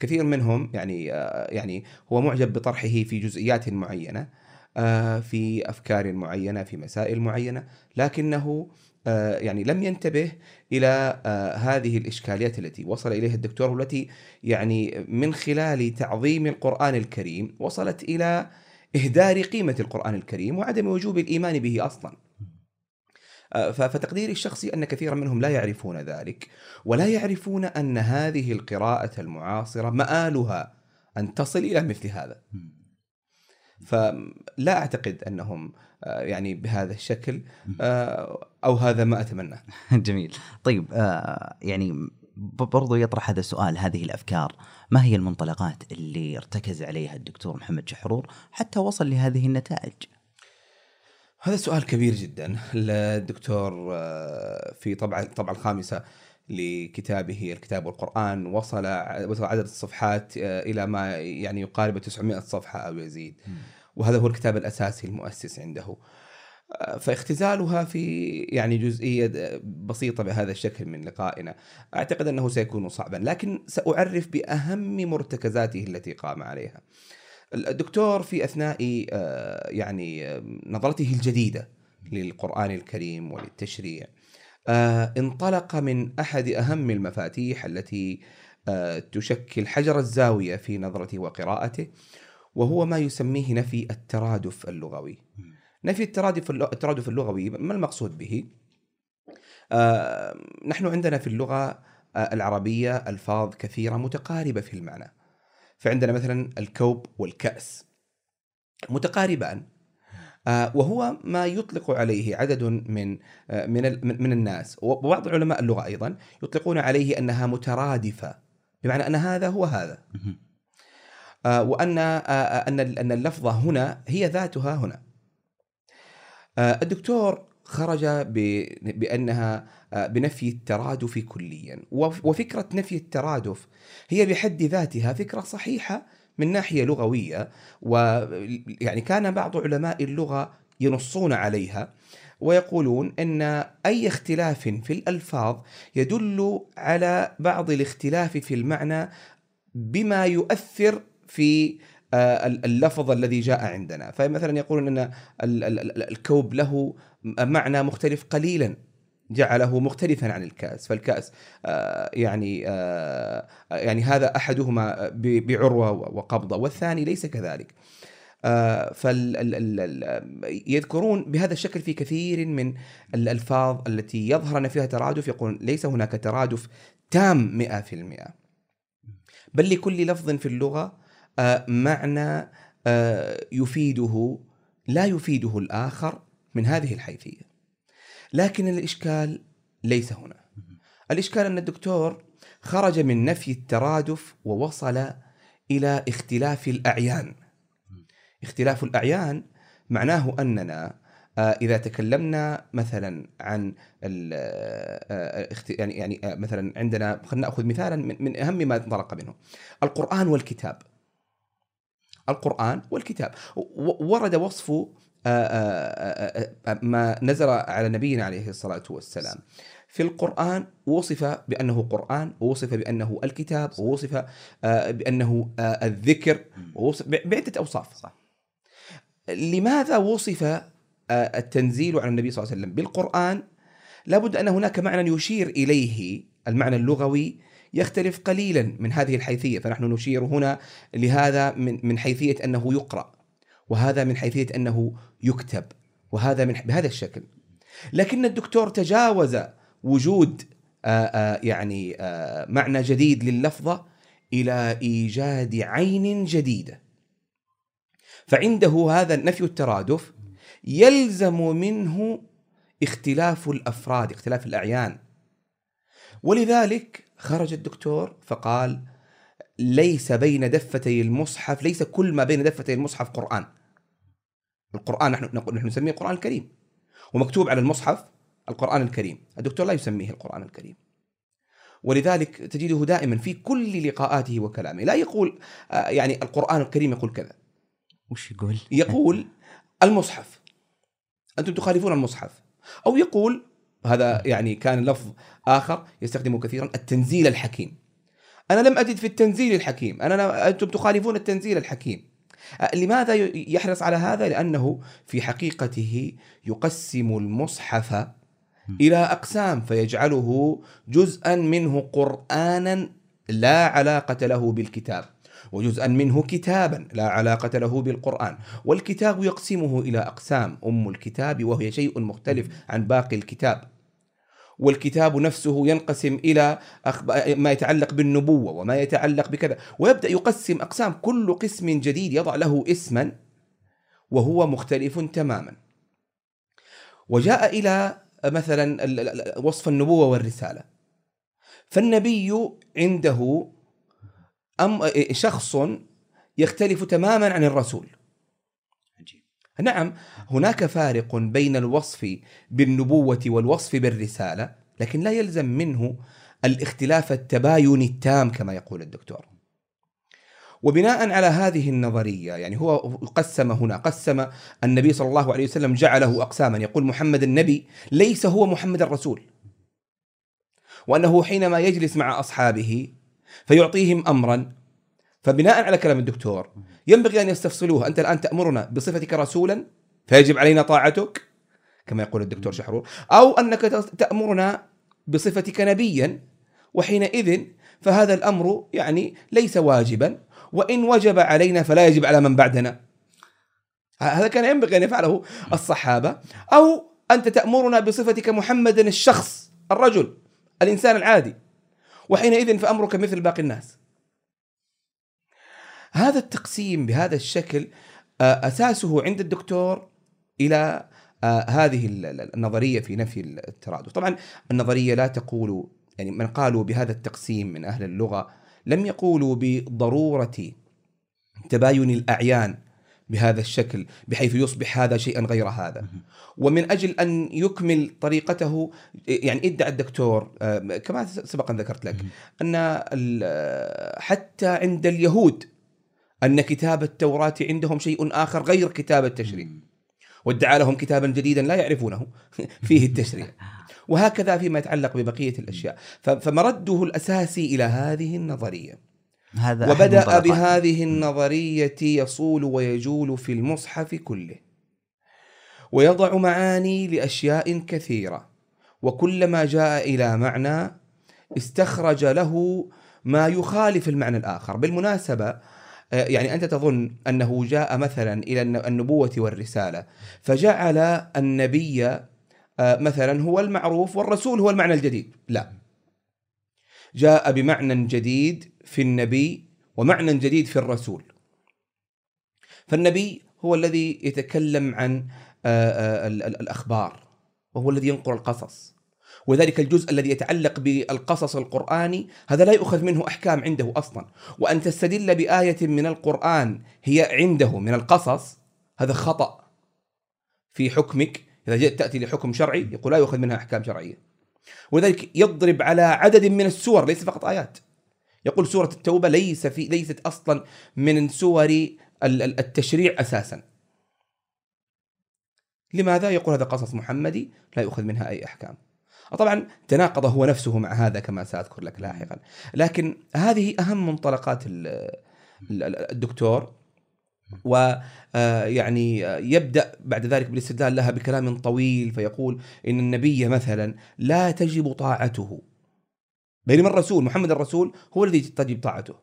كثير منهم يعني أه، يعني هو معجب بطرحه في جزئيات معينة في أفكار معينة في مسائل معينة لكنه آه، يعني لم ينتبه إلى آه، هذه الإشكاليات التي وصل إليها الدكتور والتي يعني من خلال تعظيم القرآن الكريم وصلت إلى إهدار قيمة القرآن الكريم وعدم وجوب الإيمان به أصلا. فتقديري الشخصي أن كثيرا منهم لا يعرفون ذلك ولا يعرفون أن هذه القراءة المعاصرة مآلها أن تصل إلى مثل هذا. فلا أعتقد أنهم آه، يعني بهذا الشكل آه، أو هذا ما أتمناه. جميل. طيب آه، يعني برضو يطرح هذا السؤال هذه الأفكار. ما هي المنطلقات اللي ارتكز عليها الدكتور محمد شحرور حتى وصل لهذه النتائج؟ هذا سؤال كبير جدا الدكتور آه، في طبعا الطبعة الخامسة لكتابه الكتاب والقرآن وصل وصل عدد الصفحات آه، إلى ما يعني يقارب 900 صفحة أو يزيد. وهذا هو الكتاب الأساسي المؤسس عنده. آه، فاختزالها في يعني جزئية بسيطة بهذا الشكل من لقائنا. أعتقد أنه سيكون صعبا لكن سأعرف بأهم مرتكزاته التي قام عليها. الدكتور في أثناء آه، يعني نظرته الجديدة للقرآن الكريم وللتشريع. انطلق من أحد أهم المفاتيح التي آه، تشكل حجر الزاوية في نظرته وقراءته وهو ما يسميه نفي الترادف اللغوي. نفي الترادف الترادف اللغوي ما المقصود به؟ آه، نحن عندنا في اللغة آه، العربية ألفاظ كثيرة متقاربة في المعنى. فعندنا مثلا الكوب والكأس. متقاربان. آه، وهو ما يطلق عليه عدد من آه، من من الناس. وبعض علماء اللغة أيضا يطلقون عليه أنها مترادفة بمعنى أن هذا هو هذا. آه، وأن آه، آه، أن أن اللفظة هنا هي ذاتها هنا. آه، الدكتور خرج ب- بأنها آه، بنفي الترادف كليا. وف- وفكرة نفي الترادف هي بحد ذاتها فكرة صحيحة من ناحية لغوية ويعني كان بعض علماء اللغة ينصون عليها ويقولون إن أي اختلاف في الألفاظ يدل على بعض الاختلاف في المعنى بما يؤثر في آه، اللفظ الذي جاء عندنا. فمثلا يقولون إن ال- ال- ال- الكوب له معنى مختلف قليلا. جعله مختلفا عن الكأس. فالكأس آه، يعني آه، يعني هذا أحدهما ب- بعروة وقبضة والثاني ليس كذلك. فيذكرون بهذا الشكل في كثير من الألفاظ التي يظهر ان فيها ترادف يقول ليس هناك ترادف تام 100% بل لكل لفظ في اللغة آه، معنى آه، يفيده لا يفيده الآخر من هذه الحيثية. لكن الإشكال ليس هنا. الإشكال أن الدكتور خرج من نفي الترادف ووصل إلى اختلاف الأعيان. اختلاف الأعيان معناه أننا آه، إذا تكلمنا مثلا عن آه، يعني يعني آه، مثلا عندنا خلينا نأخذ مثالا من أهم ما انطلق منه. القرآن والكتاب. القرآن والكتاب. ورد وصف آه، ما نزل على نبينا عليه الصلاة والسلام. في القرآن وصف بأنه قرآن ووصف بأنه الكتاب ووصف آه، بأنه آه، الذكر ووصف بعدة أوصاف. صح. لماذا وصف آه، التنزيل على النبي صلى الله عليه وسلم؟ بالقرآن لابد أن هناك معنى يشير إليه. المعنى اللغوي يختلف قليلا من هذه الحيثية فنحن نشير هنا لهذا من من حيثية أنه يقرأ. وهذا من حيثية أنه يكتب وهذا من بهذا الشكل. لكن الدكتور تجاوز وجود يعني معنى جديد لللفظة إلى إيجاد عين جديدة. فعنده هذا نفي الترادف يلزم منه اختلاف الأفراد اختلاف الأعيان. ولذلك خرج الدكتور فقال ليس بين دفتي المصحف ليس كل ما بين دفتي المصحف قرآن. القرآن نحن نقول نحن نسميه القرآن الكريم. ومكتوب على المصحف القرآن الكريم. الدكتور لا يسميه القرآن الكريم. ولذلك تجده دائما في كل لقاءاته وكلامه. لا يقول آه، يعني القرآن الكريم يقول كذا. وش يقول؟ يقول المصحف. أنتم تخالفون المصحف. أو يقول هذا يعني كان لفظ آخر يستخدمه كثيرا التنزيل الحكيم. أنا لم أجد في التنزيل الحكيم. أنا لا- أنتم تخالفون التنزيل الحكيم. أه، لماذا يحرص على هذا؟ لأنه في حقيقته يقسم المصحف إلى أقسام فيجعله جزءا منه قرانا لا علاقة له بالكتاب وجزءا منه كتابا لا علاقة له بالقرآن. والكتاب يقسمه إلى أقسام أم الكتاب وهي شيء مختلف عن باقي الكتاب. والكتاب نفسه ينقسم أخب- ما يتعلق بالنبوة وما يتعلق بكذا. ويبدأ يقسم أقسام كل قسم جديد يضع له اسما وهو مختلف تماما. وجاء إلى مثلا وصف النبوة والرسالة. فالنبي عنده شخص يختلف تماما عن الرسول. نعم هناك فارق بين الوصف بالنبوة والوصف بالرسالة لكن لا يلزم منه الاختلاف التباين التام كما يقول الدكتور. وبناء على هذه النظرية يعني هو قسم هنا قسم النبي صلى الله عليه وسلم جعله أقساما. يقول محمد النبي ليس هو محمد الرسول. وأنه حينما يجلس مع أصحابه فيعطيهم أمرا فبناء على كلام الدكتور ينبغي أن يستفصلوه أنت الآن تأمرنا بصفتك رسولا فيجب علينا طاعتك كما يقول الدكتور شحرور أو أنك تأمرنا بصفتك نبيا وحينئذ فهذا الأمر يعني ليس واجبا وإن وجب علينا فلا يجب على من بعدنا. هذا كان ينبغي أن يفعله الصحابة. أو أنت تأمرنا بصفتك محمدا الشخص الرجل الإنسان العادي وحينئذ فأمرك مثل باقي الناس. هذا التقسيم بهذا الشكل آه، أساسه عند الدكتور إلى آه، هذه ال- ال- النظرية في نفي الترادف، طبعا النظرية لا تقول يعني من قالوا بهذا التقسيم من أهل اللغة لم يقولوا بضرورة تباين الأعيان بهذا الشكل بحيث يصبح هذا شيئا غير هذا. ومن أجل أن يكمل طريقته يعني ادعى الدكتور آه، كما سبق أن ذكرت لك أن حتى عند اليهود أن كتاب التوراة عندهم شيء آخر غير كتاب التشريع. وادعى لهم كتابا جديدا لا يعرفونه فيه التشريع. وهكذا فيما يتعلق ببقية الأشياء. فمرده الأساسي إلى هذه النظرية. هذا أحد وبدأ. بهذه النظرية يصول ويجول في المصحف كله. ويضع معاني لأشياء كثيرة. وكلما جاء إلى معنى استخرج له ما يخالف المعنى الآخر. بالمناسبة يعني أنت تظن أنه جاء مثلا إلى الن- النبوة والرسالة فجعل النبي آه، مثلا هو المعروف والرسول هو المعنى الجديد. لا. جاء بمعنى جديد في النبي ومعنى جديد في الرسول. فالنبي هو الذي يتكلم عن آه، آه، ال- ال- الأخبار وهو الذي ينقل القصص. وذلك الجزء الذي يتعلق بالقصص القرآني هذا لا يؤخذ منه أحكام عنده أصلا. وأن تستدل بآية من القرآن هي عنده من القصص هذا خطأ. في حكمك إذا جئت تأتي لحكم شرعي يقول لا يؤخذ منها أحكام شرعية. ولذلك يضرب على عدد من السور ليس فقط آيات. يقول سورة التوبة ليس في ليست أصلا من سور ال- ال- التشريع أساسا. لماذا يقول هذا قصص محمدي؟ لا يؤخذ منها أي أحكام. طبعا تناقض هو نفسه مع هذا كما سأذكر لك لاحقا. لكن هذه أهم منطلقات ال- ال- ال- الدكتور ويعني يبدأ بعد ذلك بالاستدلال لها بكلام طويل فيقول إن النبي مثلا لا تجب طاعته. بينما الرسول محمد الرسول هو الذي تجب طاعته.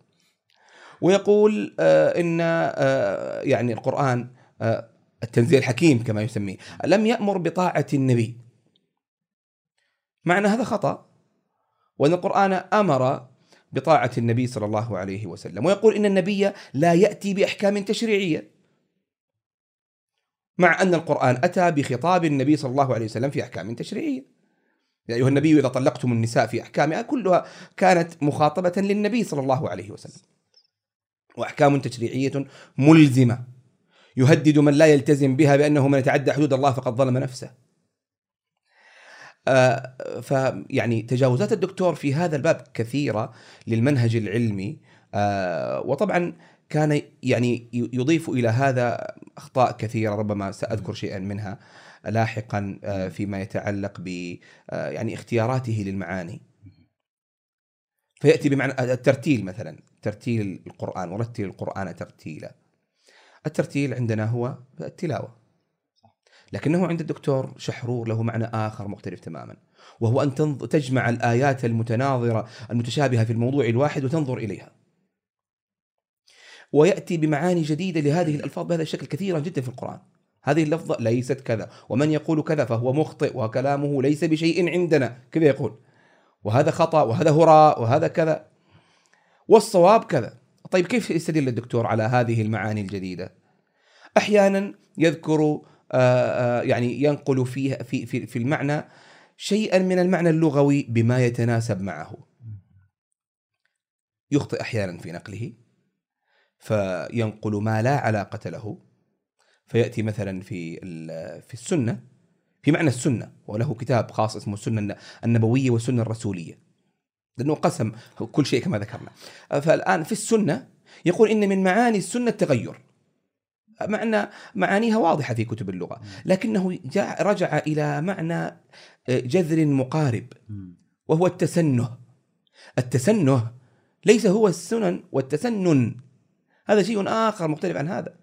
ويقول آه، إن آه، يعني القرآن آه، التنزيل الحكيم كما يسميه لم يأمر بطاعة النبي. معنى هذا خطأ. وأن القرآن أمر بطاعة النبي صلى الله عليه وسلم. ويقول إن النبي لا يأتي بأحكام تشريعية. مع أن القرآن أتى بخطاب النبي صلى الله عليه وسلم في أحكام تشريعية. يا أيها النبي إذا طلقتم النساء في أحكامها كلها كانت مخاطبة للنبي صلى الله عليه وسلم. وأحكام تشريعية ملزمة. يهدد من لا يلتزم بها بأنه من يتعدى حدود الله فقد ظلم نفسه. فيعني تجاوزات الدكتور في هذا الباب كثيرة للمنهج العلمي آه، وطبعا كان يعني يضيف إلى هذا أخطاء كثيرة ربما سأذكر شيئا منها لاحقا آه، فيما يتعلق ب آه، يعني اختياراته للمعاني. فيأتي بمعنى الترتيل مثلا ترتيل القرآن ورتل القرآن ترتيلا. الترتيل عندنا هو التلاوة. لكنه عند الدكتور شحرور له معنى آخر مختلف تماما وهو أن تجمع الآيات المتناظرة المتشابهة في الموضوع الواحد وتنظر إليها. ويأتي بمعاني جديدة لهذه الألفاظ بهذا الشكل كثيرا جدا في القرآن. هذه اللفظة ليست كذا ومن يقول كذا فهو مخطئ وكلامه ليس بشيء عندنا كذا يقول؟ وهذا خطأ وهذا هراء وهذا كذا. والصواب كذا. طيب كيف يستدل الدكتور على هذه المعاني الجديدة؟ أحيانا يذكر يعني ينقل فيها في في في المعنى شيئا من المعنى اللغوي بما يتناسب معه. يخطئ أحيانا في نقله فينقل ما لا علاقة له فيأتي مثلا في في السنة في معنى السنة وله كتاب خاص اسمه السنة النبوية والسنة الرسولية. لأنه قسم كل شيء كما ذكرنا. فالآن في السنة يقول إن من معاني السنة التغير. معنى معانيها واضحة في كتب اللغة. لكنه جاء رجع إلى معنى آه، جذر مقارب وهو التسنه. التسنه ليس هو السنن والتسنن. هذا شيء آخر مختلف عن هذا.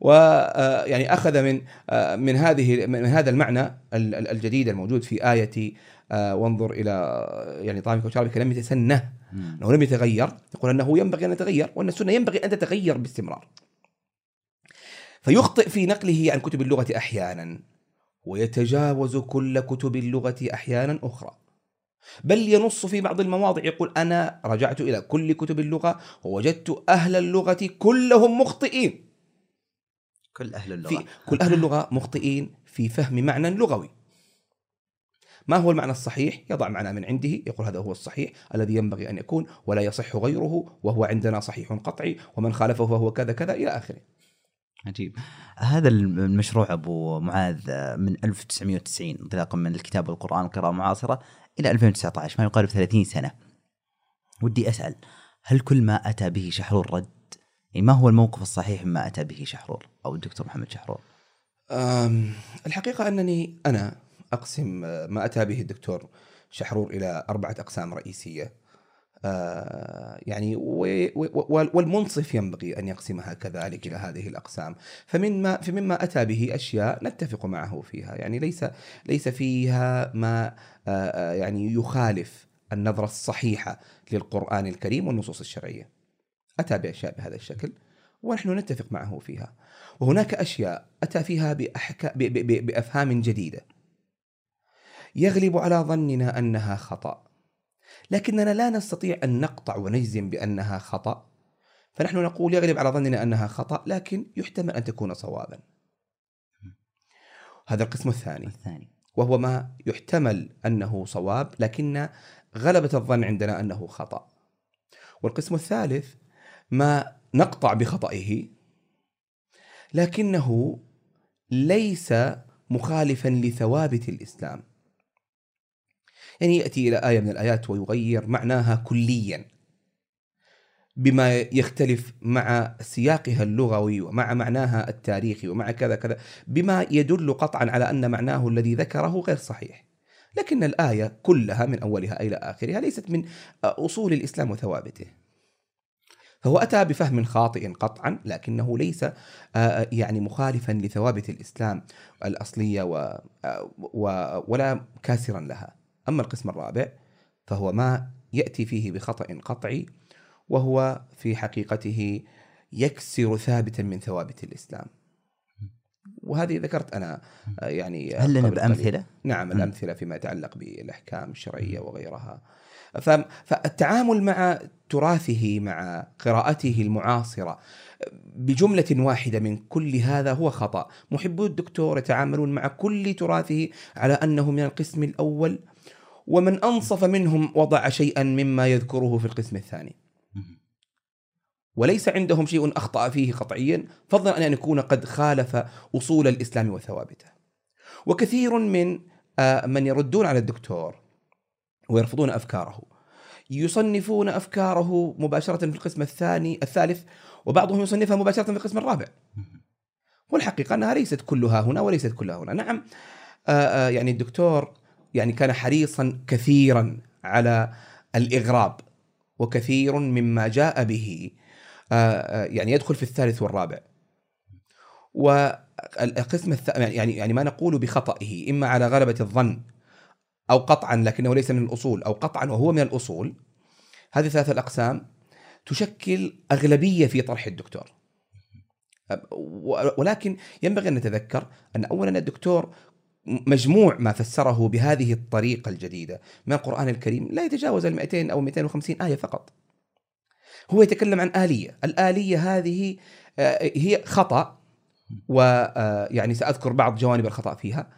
ويعني آه، أخذ من آه، من هذه من هذا المعنى الجديد الموجود في آية وانظر إلى يعني طعامك وشرابك لم يتسنه. انه لم يتغير يقول أنه ينبغي أن يتغير وأن السنة ينبغي أن تتغير باستمرار. فيخطئ في نقله عن كتب اللغة أحيانا ويتجاوز كل كتب اللغة أحيانا أخرى. بل ينص في بعض المواضع يقول أنا رجعت إلى كل كتب اللغة ووجدت أهل اللغة كلهم مخطئين. كل أهل اللغة. في كل أهل اللغة مخطئين في فهم معنى لغوي. ما هو المعنى الصحيح؟ يضع معنى من عنده يقول هذا هو الصحيح الذي ينبغي أن يكون ولا يصح غيره وهو عندنا صحيح قطعي ومن خالفه فهو كذا كذا إلى آخره. عجيب هذا المشروع أبو معاذ من 1990 انطلاقا من الكتاب والقران القراءه المعاصره إلى 2019 ما يقارب 30 سنة ودي أسأل هل كل ما أتى به شحرور رد؟ يعني ما هو الموقف الصحيح مما أتى به شحرور أو الدكتور محمد شحرور؟ الحقيقة أنني أنا أقسم ما أتى به الدكتور شحرور إلى أربعة أقسام رئيسية آه، يعني والمنصف ينبغي أن يقسمها كذلك إلى هذه الأقسام. فمما فمما أتى به أشياء نتفق معه فيها. يعني ليس ليس فيها ما آه، آه، يعني يخالف النظرة الصحيحة للقرآن الكريم والنصوص الشرعية. أتى بأشياء بهذا الشكل ونحن نتفق معه فيها. وهناك أشياء أتى فيها بأحكا بأفهام جديدة. يغلب على ظننا أنها خطأ. لكننا لا نستطيع أن نقطع ونجزم بأنها خطأ. فنحن نقول يغلب على ظننا أنها خطأ لكن يحتمل أن تكون صوابا. هذا القسم الثاني. الثاني. وهو ما يحتمل أنه صواب لكن غلبة الظن عندنا أنه خطأ. والقسم الثالث ما نقطع بخطئه لكنه ليس مخالفا لثوابت الإسلام. يعني يأتي إلى آية من الآيات ويغير معناها كليا بما يختلف مع سياقها اللغوي ومع معناها التاريخي ومع كذا كذا بما يدل قطعا على أن معناه الذي ذكره غير صحيح. لكن الآية كلها من أولها إلى آخرها ليست من أصول الإسلام وثوابته. فهو أتى بفهم خاطئ قطعا لكنه ليس يعني مخالفا لثوابت الإسلام الأصلية و ولا كاسرا لها. أما القسم الرابع فهو ما يأتي فيه بخطأ قطعي وهو في حقيقته يكسر ثابتا من ثوابت الإسلام. وهذه ذكرت أنا يعني هل لنا بأمثلة؟ نعم الأمثلة فيما يتعلق بالأحكام الشرعية وغيرها. فالتعامل مع تراثه مع قراءته المعاصرة بجملة واحدة من كل هذا هو خطأ. محبو الدكتور يتعاملون مع كل تراثه على أنه من القسم الأول ومن أنصف منهم وضع شيئا مما يذكره في القسم الثاني. وليس عندهم شيء أخطأ فيه قطعيا فضلا أن يكون قد خالف أصول الإسلام وثوابته. وكثير من آه، من يردون على الدكتور ويرفضون أفكاره. يصنفون أفكاره مباشرة في القسم الثاني الثالث وبعضهم يصنفها مباشرة في القسم الرابع. والحقيقة أنها ليست كلها هنا وليست كلها هنا. نعم آه، آه، يعني الدكتور يعني كان حريصا كثيرا على الإغراب وكثير مما جاء به آه، آه، يعني يدخل في الثالث والرابع. والقسم الث... يعني يعني ما نقول بخطئه إما على غلبة الظن أو قطعا لكنه ليس من الأصول أو قطعا وهو من الأصول. هذه ثلاث الأقسام تشكل أغلبية في طرح الدكتور. ولكن ينبغي أن نتذكر أن اولا الدكتور مجموع ما فسره بهذه الطريقة الجديدة. من القرآن الكريم لا يتجاوز ال 200 أو 250 آية فقط. هو يتكلم عن آلية. الآلية هذه آه، هي خطأ ويعني سأذكر بعض جوانب الخطأ فيها.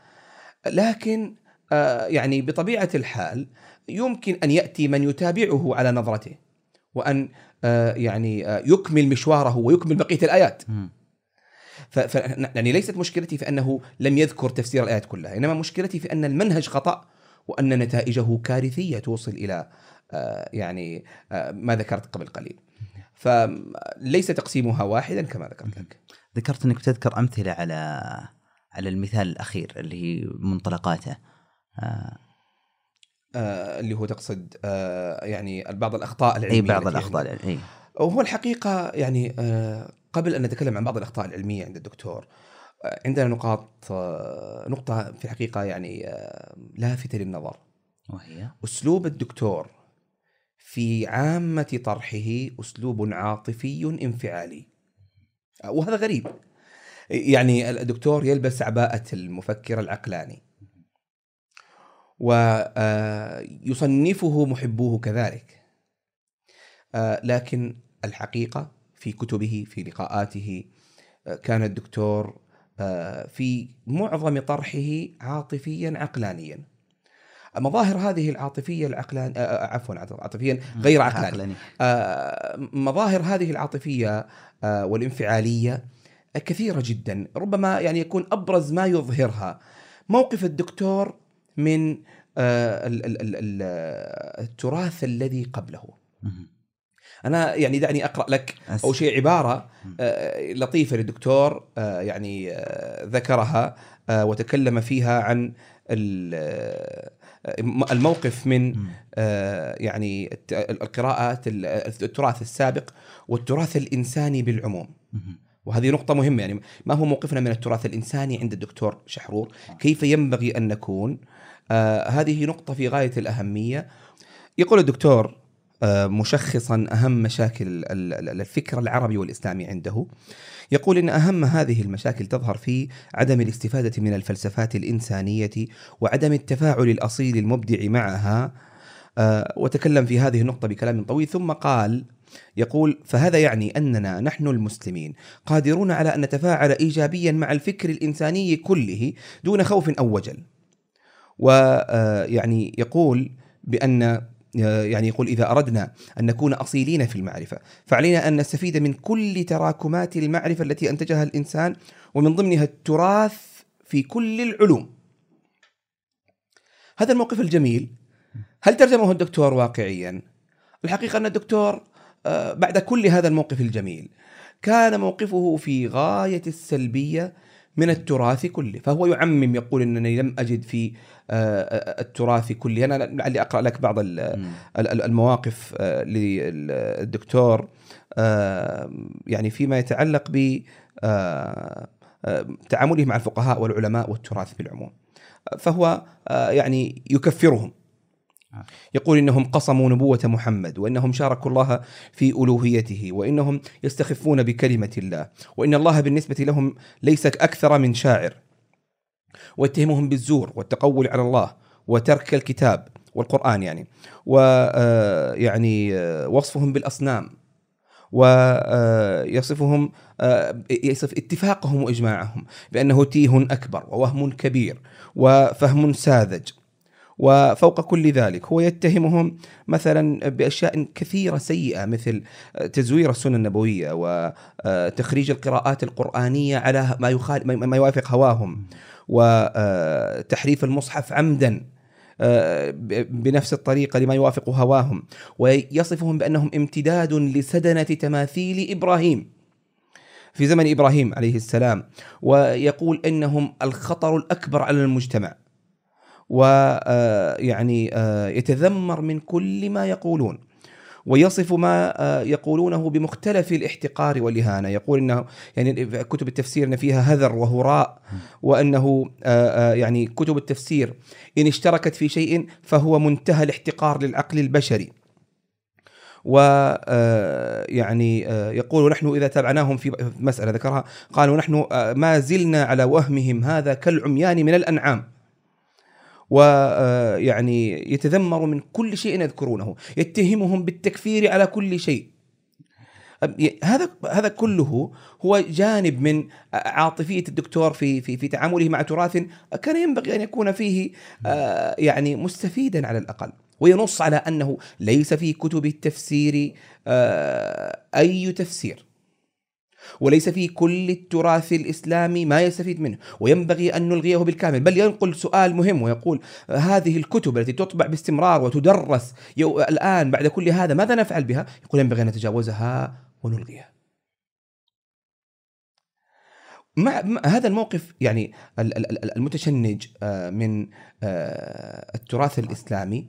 لكن آه، يعني بطبيعة الحال يمكن أن يأتي من يتابعه على نظرته آه، يعني آه، يكمل مشواره ويكمل بقية الآيات. مم. ف ف يعني ليست مشكلتي في أنه لم يذكر تفسير الآيات كلها إنما مشكلتي في أن المنهج خطأ وأن نتائجه كارثية توصل إلى آه، يعني آه، ما ذكرت قبل قليل. فليس تقسيمها واحدا كما ذكرت لك. ذكرت أنك بتذكر أمثلة على على المثال الأخير اللي هي منطلقاته. آه، آه، اللي هو تقصد آه، يعني بعض الأخطاء العلمية أي بعض الأخطاء أي. وهو الحقيقة يعني آه، قبل أن نتكلم عن بعض الأخطاء العلمية عند الدكتور آه، عندنا نقاط آه، نقطة في الحقيقة يعني آه، لافته للنظر. وهي؟ أسلوب الدكتور في عامة طرحه أسلوب عاطفي انفعالي. وهذا غريب. يعني الدكتور يلبس عباءة المفكر العقلاني. ويصنفه محبوه كذلك. لكن الحقيقة في كتبه في لقاءاته آه، كان الدكتور آه، في معظم طرحه عاطفيا عقلانيا. مظاهر هذه العاطفية العقلان آه، عفوا عاطفيا غير عقلاني. مظاهر هذه العاطفية والانفعالية كثيرة جدا. ربما يعني يكون أبرز ما يظهرها موقف الدكتور من ال- ال- ال- ال- التراث الذي قبله. أنا يعني دعني أقرأ لك أول شيء عبارة آه، لطيفة للدكتور آه، يعني آه، ذكرها وتكلم فيها عن ال- الموقف من يعني القراءات ال- التراث السابق والتراث الإنساني بالعموم. وهذه نقطة مهمة يعني ما هو موقفنا من التراث الإنساني عند الدكتور شحرور؟ كيف ينبغي أن نكون؟ آه هذه نقطة في غاية الأهمية. يقول الدكتور مشخصا أهم مشاكل ال- ال- الفكر العربي والإسلامي عنده. يقول إن أهم هذه المشاكل تظهر في عدم الاستفادة من الفلسفات الإنسانية وعدم التفاعل الأصيل المبدع معها. آه وتكلم في هذه النقطة بكلام طويل. ثم قال يقول فهذا يعني أننا نحن المسلمين قادرون على أن نتفاعل ايجابيا مع الفكر الإنساني كله دون خوف أو وجل. ويعني يقول بأن آه، يعني يقول إذا أردنا أن نكون أصيلين في المعرفة فعلينا أن نستفيد من كل تراكمات المعرفة التي أنتجها الإنسان ومن ضمنها التراث في كل العلوم. هذا الموقف الجميل هل ترجمه الدكتور واقعيا؟ الحقيقة أن الدكتور آه، بعد كل هذا الموقف الجميل كان موقفه في غاية السلبية من التراث كله. فهو يعمم يقول إنني لم أجد في آه، آه، التراث كله. أنا لعلي أقرأ لك بعض المواقف آه، للدكتور يعني فيما يتعلق ب تعامله مع الفقهاء والعلماء والتراث بالعموم. فهو يعني يكفرهم. يقول إنهم قصموا نبوة محمد وإنهم شاركوا الله في ألوهيته وإنهم يستخفون بكلمة الله وإن الله بالنسبة لهم ليس أكثر من شاعر. ويتهمهم بالزور والتقول على الله وترك الكتاب والقرآن يعني ويعني وصفهم بالأصنام ويصفهم يصف اتفاقهم وإجماعهم بأنه تيه أكبر ووهم كبير وفهم ساذج. وفوق كل ذلك. هو يتهمهم مثلا بأشياء كثيرة سيئة مثل تزوير السنة النبوية وتخريج القراءات القرآنية على ما يخالف ما يوافق هواهم وتحريف المصحف عمدا آه، بنفس الطريقة لما يوافق هواهم. ويصفهم بأنهم امتداد لسدنة تماثيل إبراهيم في زمن إبراهيم عليه السلام. ويقول إنهم الخطر الأكبر على المجتمع. ويعني يتذمر من كل ما يقولون ويصف ما آه، يقولونه بمختلف الاحتقار والإهانة، يقول إنه يعني كتب التفسير إن فيها هذر وهراء وأنه آه، آه، يعني كتب التفسير إن اشتركت في شيء فهو منتهى الاحتقار للعقل البشري. و آه، يعني آه، يقول نحن إذا تابعناهم في مسألة ذكرها قالوا نحن آه، ما زلنا على وهمهم هذا كالعميان من الأنعام. ويعني يتذمر من كل شيء يذكرونه يتهمهم بالتكفير على كل شيء. هذا هذا كله هو جانب من عاطفية الدكتور في في في تعامله مع تراث كان ينبغي أن يكون فيه آه، يعني مستفيدا على الأقل. وينص على أنه ليس في كتب التفسير آه، أي تفسير. وليس في كل التراث الإسلامي ما يستفيد منه وينبغي أن نلغيه بالكامل بل ينقل سؤال مهم ويقول هذه الكتب التي تطبع باستمرار وتدرس الآن بعد كل هذا ماذا نفعل بها؟ يقول ينبغي أن نتجاوزها ونلغيها. مع هذا الموقف يعني المتشنج آه، من آه، التراث الإسلامي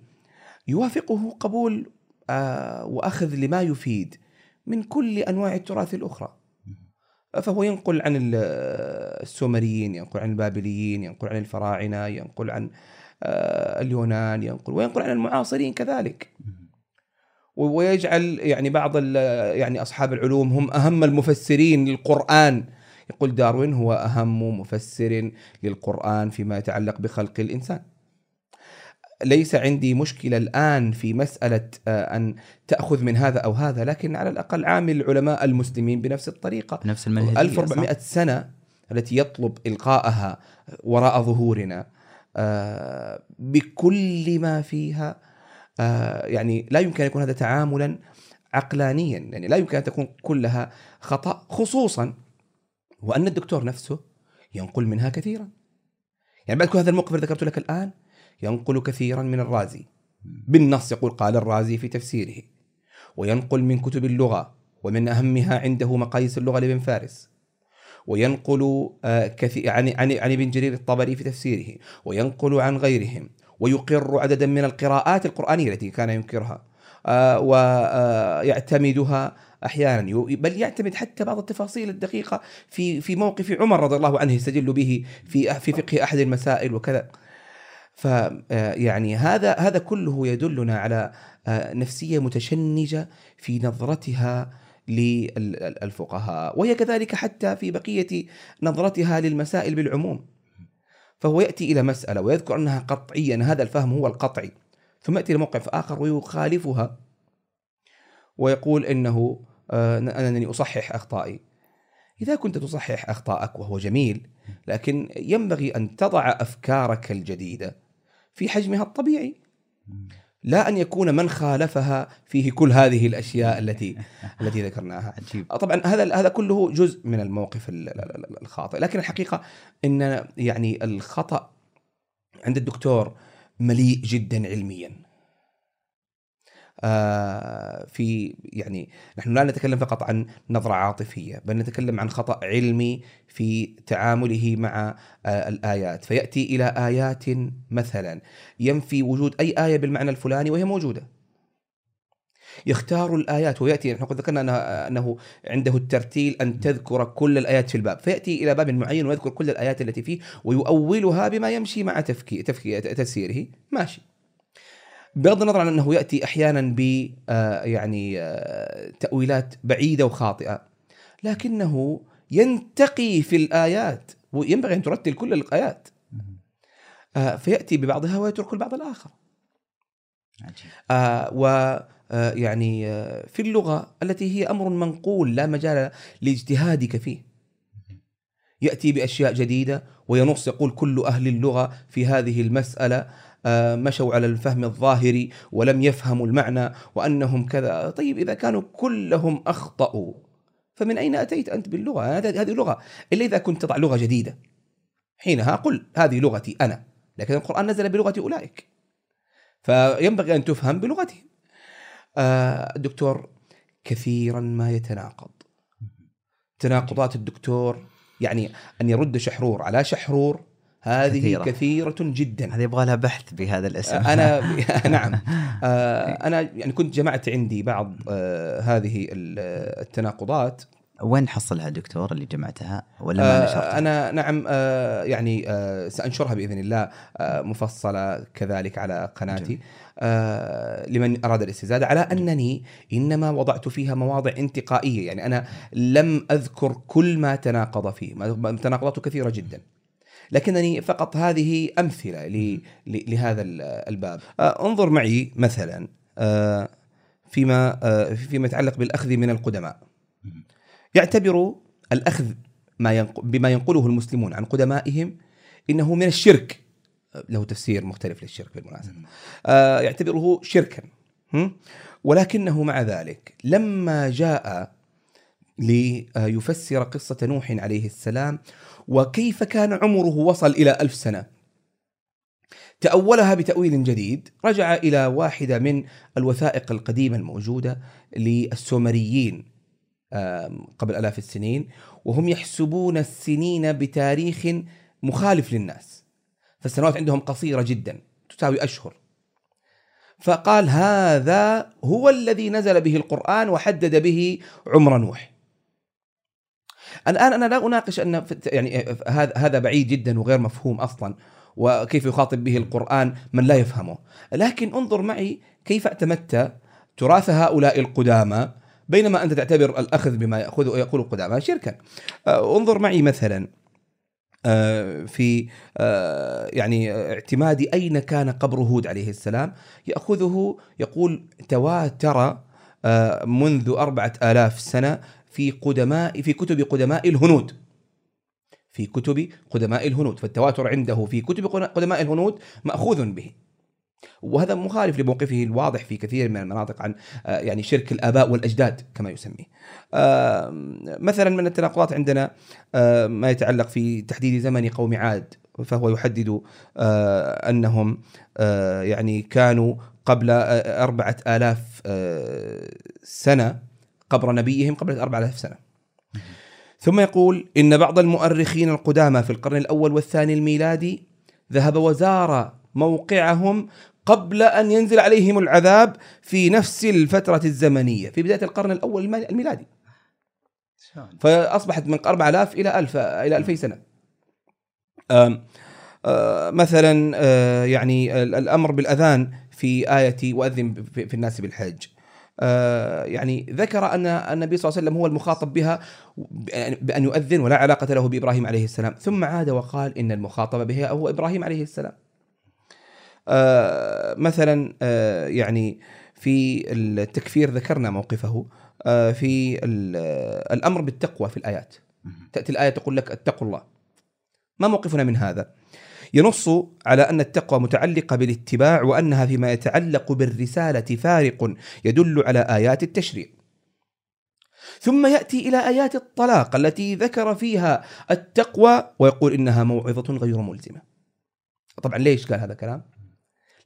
يوافقه قبول آه، وأخذ لما يفيد من كل أنواع التراث الأخرى. فهو ينقل عن السومريين ينقل عن البابليين ينقل عن الفراعنة ينقل عن آه، اليونان ينقل وينقل عن المعاصرين كذلك. ويجعل يعني بعض يعني أصحاب العلوم هم أهم المفسرين للقرآن. يقول داروين هو أهم مفسر للقرآن فيما يتعلق بخلق الإنسان. ليس عندي مشكلة الآن في مسألة آه، أن تأخذ من هذا أو هذا لكن على الأقل عامل العلماء المسلمين بنفس الطريقة نفس المنهجية 1400 صح؟ سنة التي يطلب إلقاءها وراء ظهورنا آه، بكل ما فيها آه، يعني لا يمكن أن يكون هذا تعاملا عقلانيا يعني لا يمكن أن تكون كلها خطأ خصوصا وأن الدكتور نفسه ينقل منها كثيرا يعني بعد كل هذا الموقف اللي ذكرت لك الآن ينقل كثيرا من الرازي. بالنص يقول قال الرازي في تفسيره. وينقل من كتب اللغة ومن أهمها عنده مقاييس اللغة لابن فارس. وينقل آه، كثير عن عن عن ابن جرير الطبري في تفسيره. وينقل عن غيرهم. ويقر عددا من القراءات القرآنية التي كان ينكرها. آه، ويعتمدها آه، أحيانا. بل يعتمد حتى بعض التفاصيل الدقيقة في في موقف عمر رضي الله عنه يستدل به في في فقه أحد المسائل وكذا. ف آه، يعني هذا هذا كله يدلنا على آه، نفسية متشنجة في نظرتها للفقهاء وهي كذلك حتى في بقية نظرتها للمسائل بالعموم. فهو يأتي إلى مسألة ويذكر أنها قطعيا هذا الفهم هو القطعي. ثم يأتي إلى موقف آخر ويخالفها ويقول إنه آه، أنني أصحح أخطائي. إذا كنت تصحح اخطائك وهو جميل لكن ينبغي أن تضع أفكارك الجديدة. في حجمها الطبيعي. لا أن يكون من خالفها فيه كل هذه الأشياء التي التي ذكرناها. عجيب. طبعا هذا هذا كله جزء من الموقف الخاطئ. لكن الحقيقة إن يعني الخطأ عند الدكتور مليء جدا علميا. في يعني نحن لا نتكلم فقط عن نظرة عاطفية بل نتكلم عن خطأ علمي في تعامله مع آه، الآيات. فيأتي إلى آيات مثلا. ينفي وجود أي آية بالمعنى الفلاني وهي موجودة. يختار الآيات ويأتي نحن قد ذكرنا أنه عنده الترتيل أن تذكر كل الآيات في الباب. فيأتي إلى باب معين ويذكر كل الآيات التي فيه ويؤولها بما يمشي مع تفكير تفسيره ماشي. بغض النظر عن أنه يأتي أحيانا ب آه، يعني آه، تأويلات بعيدة وخاطئة لكنه ينتقي في الآيات وينبغي أن ترتل كل الآيات. آه، فيأتي ببعضها ويترك البعض الآخر. و يعني في اللغة التي هي أمر منقول لا مجال لاجتهادك فيه. يأتي بأشياء جديدة وينص يقول كل أهل اللغة في هذه المسألة مشوا على الفهم الظاهري ولم يفهموا المعنى وأنهم كذا. طيب إذا كانوا كلهم أخطأوا فمن أين أتيت أنت باللغة؟ هذه لغة. إلا إذا كنت تضع لغة جديدة. حينها قل هذه لغتي أنا لكن القرآن نزل بلغه أولئك. فينبغي أن تفهم بلغتهم آه، الدكتور كثيرا ما يتناقض. تناقضات الدكتور يعني أن يرد شحرور على شحرور هذه كثيرة, كثيرة جدا. هذه يبغى لها بحث بهذا الاسم. أنا نعم. آه، أنا يعني كنت جمعت عندي بعض آه، هذه التناقضات. وين حصلها دكتور اللي جمعتها؟ ولا ما آه، نشرتها؟ أنا نعم يعني سأنشرها بإذن الله مفصلة كذلك على قناتي. لمن أراد الاستزادة على أنني إنما وضعت فيها مواضع انتقائية. يعني أنا لم أذكر كل ما تناقض فيه. تناقضات كثيرة جدا. لكنني فقط هذه أمثلة لهذا الباب. آه، انظر معي مثلا آه، فيما آه، فيما يتعلق بالأخذ من القدماء. يعتبر الأخذ ما. بما ينقله المسلمون عن قدمائهم إنه من الشرك. له تفسير مختلف للشرك بالمناسبة. آه يعتبره شركا؟ ولكنه مع ذلك لما جاء ليفسر قصة نوح عليه السلام وكيف كان عمره وصل إلى ألف سنة. تأولها بتأويل جديد رجع إلى واحدة من الوثائق القديمة الموجودة للسومريين قبل آلاف السنين وهم يحسبون السنين بتاريخ مخالف للناس. فالسنوات عندهم قصيرة جدا تساوي أشهر. فقال هذا هو الذي نزل به القرآن وحدد به عمر نوح. الآن أنا لا أناقش أن يعني هذا هذا بعيد جدا وغير مفهوم أصلا وكيف يخاطب به القرآن من لا يفهمه. لكن انظر معي كيف اعتمدت تراث هؤلاء القدامى بينما أنت تعتبر الأخذ بما يأخذ يقول القدامى شركا. آه، انظر معي مثلا آه، في آه، يعني اعتماد أين كان قبر هود عليه السلام؟ يأخذه يقول تواتر آه، منذ أربعة آلاف سنة في قدماء في كتب قدماء الهنود. في كتب قدماء الهنود. فالتواتر عنده في كتب قدماء الهنود مأخوذ به. وهذا مخالف لموقفه الواضح في كثير من المناطق عن آه، يعني شرك الآباء والأجداد كما يسميه. مثلا من التناقضات عندنا ما يتعلق في تحديد زمن قوم عاد فهو يحدد آه، أنهم آه، يعني كانوا قبل أربعة آلاف سنة. قبر نبيهم قبل أربعة آلاف سنة. ثم يقول إن بعض المؤرخين القدامى في القرن الأول والثاني الميلادي ذهب وزار موقعهم قبل أن ينزل عليهم العذاب في نفس الفترة الزمنية في بداية القرن الأول الم- الميلادي. فأصبحت من 4000 إلى 1000 إلى 2000 سنة. آم، آه، مثلا آه، يعني ال- الأمر بالأذان في آية وأذن في في الناس بالحج. يعني ذكر أن النبي صلى الله عليه وسلم هو المخاطب بها بأن يؤذن ولا علاقة له بإبراهيم عليه السلام. ثم عاد وقال إن المخاطب بها هو إبراهيم عليه السلام. آه، مثلا آه، يعني في التكفير ذكرنا موقفه آه، في ال- آه، الأمر بالتقوى في الآيات. تأتي الآية تقول لك اتقوا الله. ما موقفنا من هذا؟ ينص على أن التقوى متعلقة بالاتباع وأنها فيما يتعلق بالرسالة فارق يدل على آيات التشريع. ثم يأتي إلى آيات الطلاق التي ذكر فيها التقوى ويقول إنها موعظة غير ملزمة. طبعا ليش قال هذا الكلام؟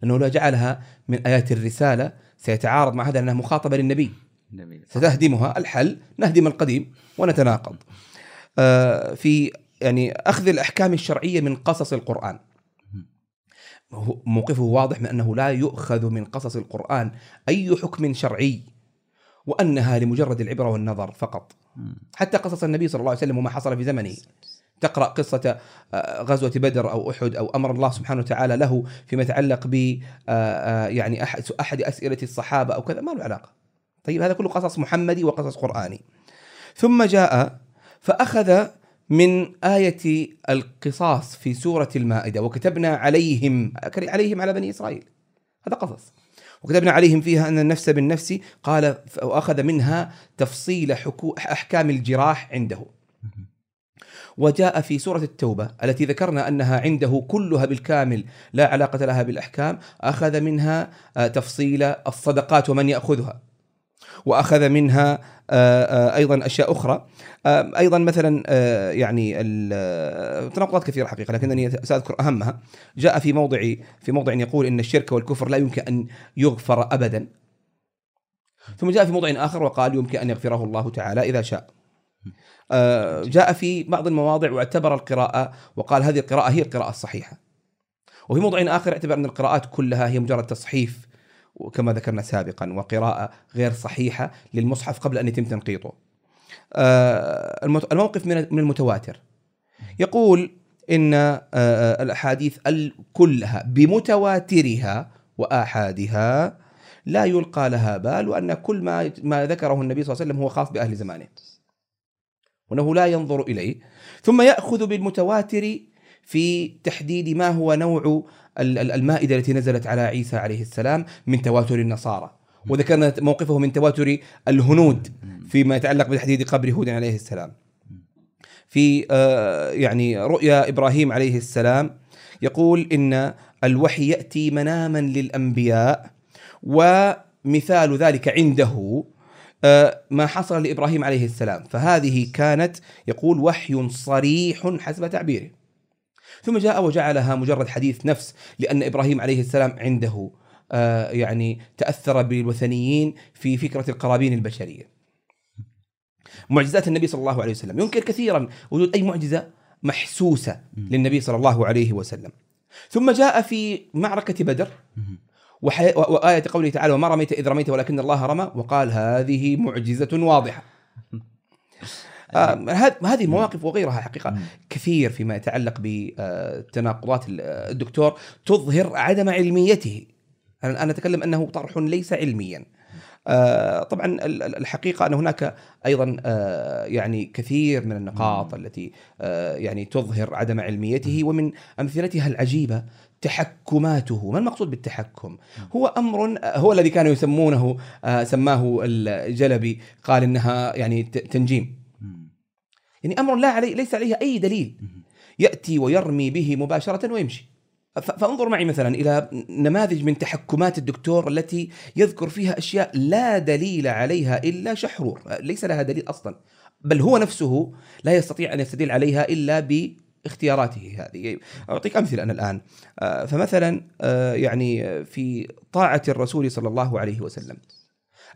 لأنه لو جعلها من آيات الرسالة سيتعارض مع هذا أنها مخاطبة للنبي. ستهدمها الحل نهدم القديم ونتناقض. آه، في يعني أخذ الأحكام الشرعية من قصص القرآن. هو- موقفه واضح من أنه لا يؤخذ من قصص القرآن أي حكم شرعي وأنها لمجرد العبرة والنظر فقط. حتى قصص النبي صلى الله عليه وسلم وما حصل في زمنه. تقرأ قصة آه، غزوة بدر أو أحد أو أمر الله سبحانه وتعالى له فيما يتعلق ب آه، آه، يعني أحد أحد أسئلة الصحابة أو كذا ما له علاقة. طيب هذا كله قصص محمدي وقصص قرآني. ثم جاء فأخذ من آية القصاص في سورة المائدة وكتبنا عليهم عليهم على بني إسرائيل. هذا قصص. وكتبنا عليهم فيها أن النفس بالنفس قال وأخذ منها تفصيل أحكام الجراح عنده. وجاء في سورة التوبة التي ذكرنا أنها عنده كلها بالكامل لا علاقة لها بالأحكام أخذ منها آه، تفصيل الصدقات ومن يأخذها. وأخذ منها آه، آه، أيضا أشياء أخرى. آه، أيضا مثلا يعني تناقضات كثيرة حقيقة لكنني سأذكر أهمها. جاء في موضع في موضع يقول إن الشرك والكفر لا يمكن أن يغفر ابدا. ثم جاء في موضع آخر وقال يمكن أن يغفره الله تعالى إذا شاء. جاء في بعض المواضع واعتبر القراءة وقال هذه القراءة هي القراءة الصحيحة. وفي موضع آخر اعتبر أن القراءات كلها هي مجرد تصحيف وكما ذكرنا سابقا وقراءة غير صحيحة للمصحف قبل أن يتم تنقيطه. آه، الموقف من المتواتر. يقول إن آه، آه، الأحاديث ال- كلها بمتواترها وآحادها لا يلقى لها بال وأن كل ما ما ذكره النبي صلى الله عليه وسلم هو خاص بأهل زمانه. وأنه لا ينظر إليه. ثم يأخذ بالمتواتر في تحديد ما هو نوع ال- ال- المائدة التي نزلت على عيسى عليه السلام من تواتر النصارى. وذكرنا موقفه من تواتر الهنود فيما يتعلق بتحديد قبر هود عليه السلام. في آه، يعني رؤيا إبراهيم عليه السلام يقول إن الوحي يأتي مناما للأنبياء ومثال ذلك عنده آه، ما حصل لإبراهيم عليه السلام. فهذه كانت يقول وحي صريح حسب تعبيره. ثم جاء وجعلها مجرد حديث نفس لأن إبراهيم عليه السلام عنده آه، يعني تأثر بالوثنيين في فكرة القرابين البشرية. معجزات النبي صلى الله عليه وسلم. ينكر كثيرا. وجود أي معجزة محسوسة للنبي صلى الله عليه وسلم. ثم جاء في معركة بدر. وحي... وآية قوله تعالى وما رميت إذ رميت ولكن الله رمى. وقال هذه معجزة واضحة. هذه المواقف وغيرها حقيقة. كثير فيما يتعلق بتناقضات الدكتور تظهر عدم علميته. أنا أتكلم أنه طرح ليس علميا. آه طبعا الحقيقة أن هناك أيضا آه يعني كثير من النقاط التي آه يعني تظهر عدم علميته ومن أمثلتها العجيبة تحكماته. ما المقصود بالتحكم؟ هو أمر هو الذي كانوا يسمونه آه سماه الجلبي قال إنها يعني تنجيم. يعني أمر لا عليه ليس عليه أي دليل. يأتي ويرمي به مباشرة ويمشي. فانظر معي مثلا إلى نماذج من تحكمات الدكتور التي يذكر فيها أشياء لا دليل عليها إلا شحرور، ليس لها دليل أصلا، بل هو نفسه لا يستطيع أن يستدل عليها إلا باختياراته هذه. أعطيك أمثلة أنا الآن، آه، فمثلا آه، يعني في طاعة الرسول صلى الله عليه وسلم.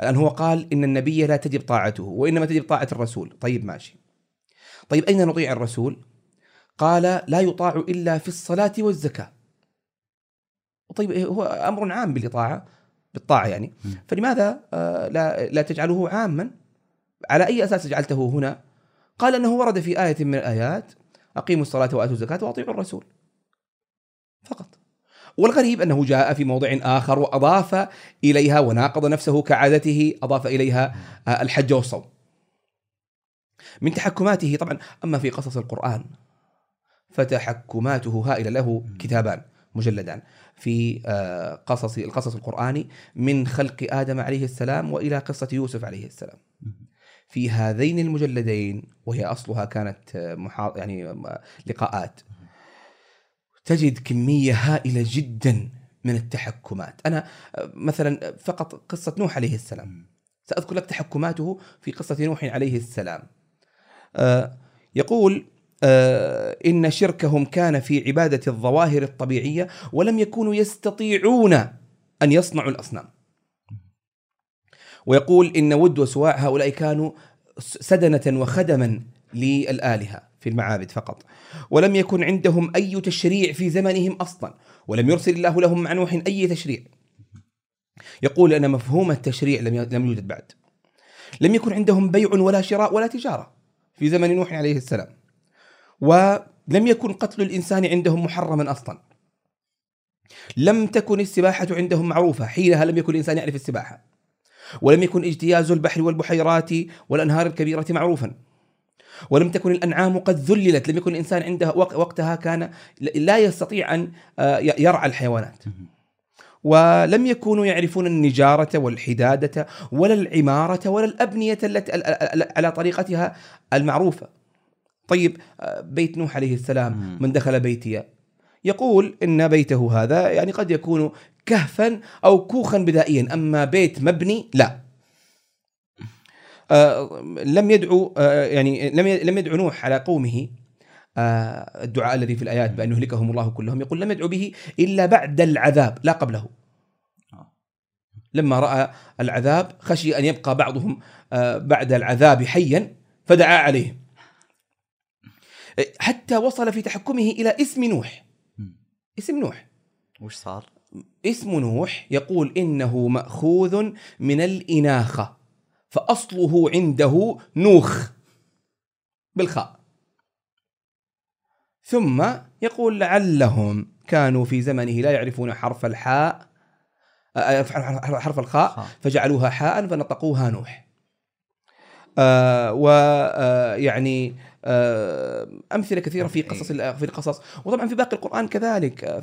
الآن هو قال إن النبي لا تجب طاعته وإنما تجب طاعة الرسول، طيب ماشي. طيب أين نطيع الرسول؟ قال لا يطاع إلا في الصلاة والزكاة. طيب هو أمر عام بالإطاعة بالطاعة يعني. فلماذا؟ آه، لا لا تجعله عاما؟ على أي أساس جعلته هنا؟ قال أنه ورد في آية من الآيات أقيموا الصلاة وآتوا الزكاة وأطيعوا الرسول. فقط. والغريب أنه جاء في موضع آخر وأضاف إليها وناقض نفسه كعادته أضاف إليها آه، الحج والصوم. من تحكماته. طبعا أما في قصص القرآن فتحكماته هائلة له كتابان مجلدان. في آه، قصص القصص القرآني من خلق آدم عليه السلام وإلى قصة يوسف عليه السلام. في هذين المجلدين وهي أصلها كانت آه،. يعني آه، لقاءات تجد كمية هائلة جدا من التحكمات. أنا مثلا فقط قصة نوح عليه السلام. سأذكر لك تحكماته في قصة نوح عليه السلام. يقول آه، إن شركهم كان في عبادة الظواهر الطبيعية ولم يكونوا يستطيعون أن يصنعوا الأصنام. ويقول إن ود وسواع هؤلاء كانوا سدنة وخدما للآلهة في المعابد فقط. ولم يكن عندهم أي تشريع في زمنهم أصلا ولم يرسل الله لهم مع نوح أي تشريع. يقول أن مفهوم التشريع لم يوجد بعد. لم يكن عندهم بيع ولا شراء ولا تجارة. في زمن نوح عليه السلام ولم يكن قتل الإنسان عندهم محرما أصلا. لم تكن السباحة عندهم معروفة، حينها لم يكن الإنسان يعرف السباحة. ولم يكن اجتياز البحر والبحيرات والأنهار الكبيرة معروفا. ولم تكن الأنعام قد ذللت، لم يكن الإنسان عنده وقتها كان لا يستطيع أن آه، يرعى الحيوانات. ولم يكونوا يعرفون النجارة والحدادة ولا العمارة ولا الأبنية التي على طريقتها المعروفة. طيب آه، بيت نوح عليه السلام من دخل بيتي. يقول إن بيته هذا يعني قد يكون كهفا أو كوخا بدائيا أما بيت مبني لا. آه لم يدعو آه يعني لم لم يدعو نوح على قومه آه الدعاء الذي في الآيات بأن يهلكهم الله كلهم. يقول لم يدعو به إلا بعد العذاب لا قبله. لما رأى العذاب خشي أن يبقى بعضهم آه بعد العذاب حيا فدعا عليهم حتى وصل في تحكمه إلى اسم نوح. اسم نوح. وش صار؟ اسم نوح يقول إنه مأخوذ من الإناخة فأصله عنده نوخ بالخاء. ثم يقول لعلهم كانوا في زمنه لا يعرفون حرف الحاء حرف الخاء فجعلوها حاء فنطقوها نوح. آه ويعني آه، أمثلة كثيرة في قصص في القصص. وطبعا في باقي القرآن كذلك. آه،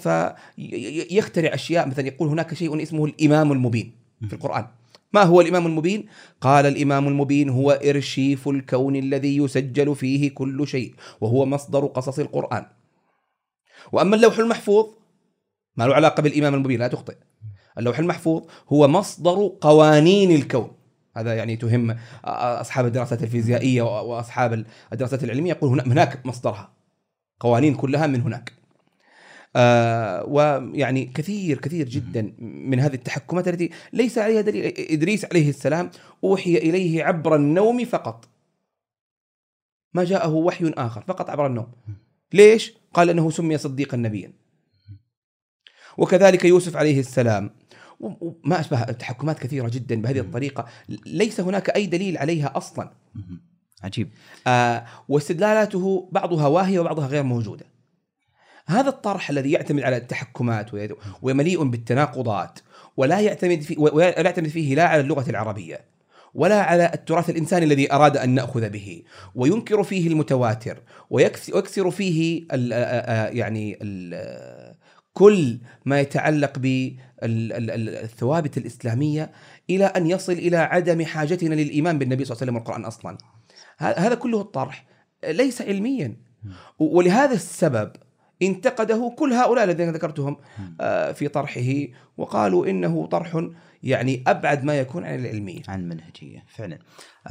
فيخترع أشياء مثلا يقول هناك شيء اسمه الإمام المبين في القرآن. ما هو الإمام المبين؟ قال الإمام المبين هو إرشيف الكون الذي يسجل فيه كل شيء وهو مصدر قصص القرآن. وأما اللوح المحفوظ ما له علاقة بالإمام المبين لا تخطئ. اللوح المحفوظ هو مصدر قوانين الكون. هذا يعني تهم أصحاب الدراسات الفيزيائية وأصحاب الدراسات العلمية يقول هناك مصدرها. قوانين كلها من هناك. آه ويعني كثير كثير جدا من هذه التحكمات التي ليس عليها دليل. إدريس عليه السلام أوحي إليه عبر النوم فقط. ما جاءه وحي آخر فقط عبر النوم. ليش؟ قال إنه سمي صديقا نبيا. وكذلك يوسف عليه السلام وما أشبه تحكمات كثيرة جدا بهذه الطريقة. ليس هناك أي دليل عليها أصلا. عجيب. آه واستدلالاته بعضها واهية وبعضها غير موجودة. هذا الطرح الذي يعتمد على التحكمات ومليء بالتناقضات ولا يعتمد فيه ولا يعتمد فيه لا على اللغة العربية ولا على التراث الإنساني الذي أراد أن نأخذ به. وينكر فيه المتواتر ويكسر فيه ال يعني ال كل ما يتعلق بالثوابت الإسلامية إلى أن يصل إلى عدم حاجتنا للإيمان بالنبي صلى الله عليه وسلم والقرآن أصلا هذا كله الطرح ليس علميا ولهذا السبب انتقده كل هؤلاء الذين ذكرتهم آه، في طرحه وقالوا إنه طرح يعني أبعد ما يكون عن العلمية. عن المنهجيه فعلا.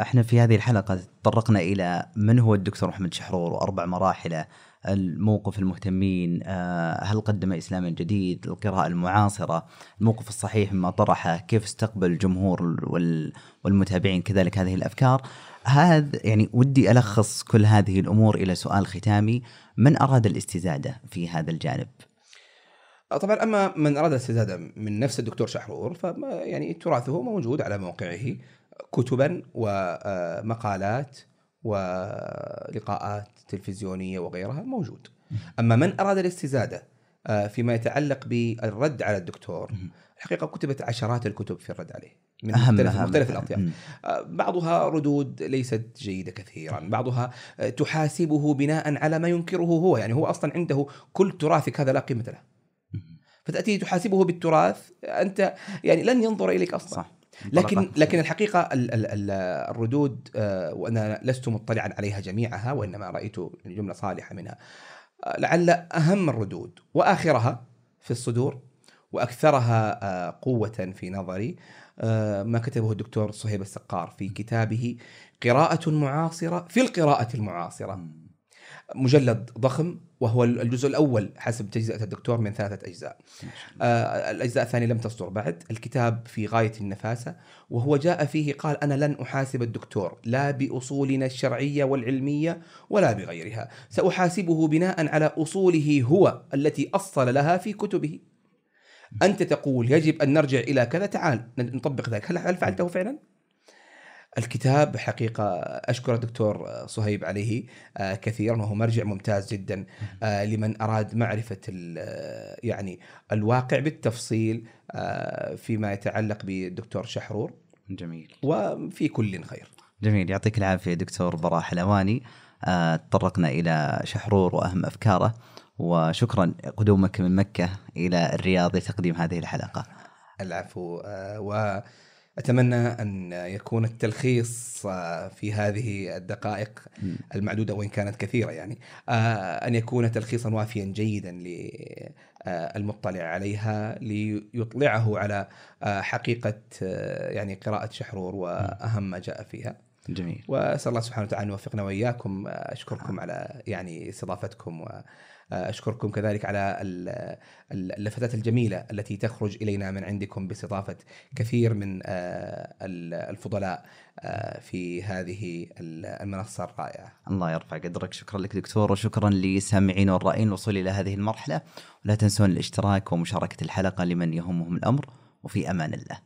إحنا في هذه الحلقة تطرقنا إلى من هو الدكتور محمد شحرور وأربع مراحله الموقف المهتمين آه، هل قدم اسلاما جديد القراءة المعاصرة الموقف الصحيح مما طرحه كيف استقبل الجمهور والمتابعين كذلك هذه الأفكار هذا يعني ودي ألخص كل هذه الأمور إلى سؤال ختامي من أراد الاستزادة في هذا الجانب؟ آه، طبعا أما من أراد الاستزادة من نفس الدكتور شحرور فما يعني تراثه موجود على موقعه كتبا ومقالات ولقاءات تلفزيونية وغيرها موجود. أما من أراد الاستزادة آه، فيما يتعلق بالرد على الدكتور الحقيقة كتبت عشرات الكتب في الرد عليه. من أهم مختلف, أهم مختلف الأطياف آه، بعضها ردود ليست جيدة كثيرا بعضها آه، تحاسبه بناء على ما ينكره هو يعني هو أصلا عنده كل تراثك هذا لا قيمة له فتأتي تحاسبه بالتراث أنت يعني لن ينظر إليك أصلا صح. لكن لكن الحقيقة ال ال ال الردود آه، وأنا لست مطلعا عليها جميعها وإنما رأيت جملة صالحة منها. لعل أهم الردود وآخرها في الصدور وأكثرها قوة في نظري. آه، ما كتبه الدكتور صهيب السقار في كتابه قراءة معاصرة في القراءة المعاصرة. مجلد ضخم وهو الجزء الأول حسب تجزئة الدكتور من ثلاثة أجزاء. آه الأجزاء الثانية لم تصدر بعد. الكتاب في غاية النفاسة وهو جاء فيه قال أنا لن أحاسب الدكتور لا بأصولنا الشرعية والعلمية ولا بغيرها. سأحاسبه بناء على أصوله هو التي أصل لها في كتبه. أنت تقول يجب أن نرجع إلى كذا تعال نطبق ذلك. هل هل فعلته فعلا؟ الكتاب حقيقة أشكر الدكتور صهيب عليه آه، كثيرا وهو مرجع ممتاز جدا آه، لمن أراد معرفة يعني الواقع بالتفصيل آه، فيما يتعلق بالدكتور شحرور. جميل. وفي كل خير. جميل. يعطيك العافية دكتور براح حلواني تطرقنا إلى شحرور وأهم أفكاره. وشكرا قدومك من مكة إلى الرياض لتقديم هذه الحلقة. العفو آه، وأتمنى أن يكون التلخيص آه، في هذه الدقائق المعدودة وإن كانت كثيرة يعني. آه، أن يكون تلخيصا وافيا جيدا للمطلع عليها ليطلعه على حقيقة يعني قراءة شحرور وأهم ما جاء فيها. جميل. وأسأل الله سبحانه وتعالى أن يوفقنا وإياكم. أشكركم على يعني استضافتكم و أشكركم كذلك على اللفتات الجميلة التي تخرج إلينا من عندكم باستضافة كثير من آه، الفضلاء آه، في هذه المنصة الرائعة. الله يرفع قدرك، شكرا لك دكتور وشكرا للسامعين والرائين الوصول إلى هذه المرحلة، ولا تنسون الاشتراك ومشاركة الحلقة لمن يهمهم الأمر وفي أمان الله.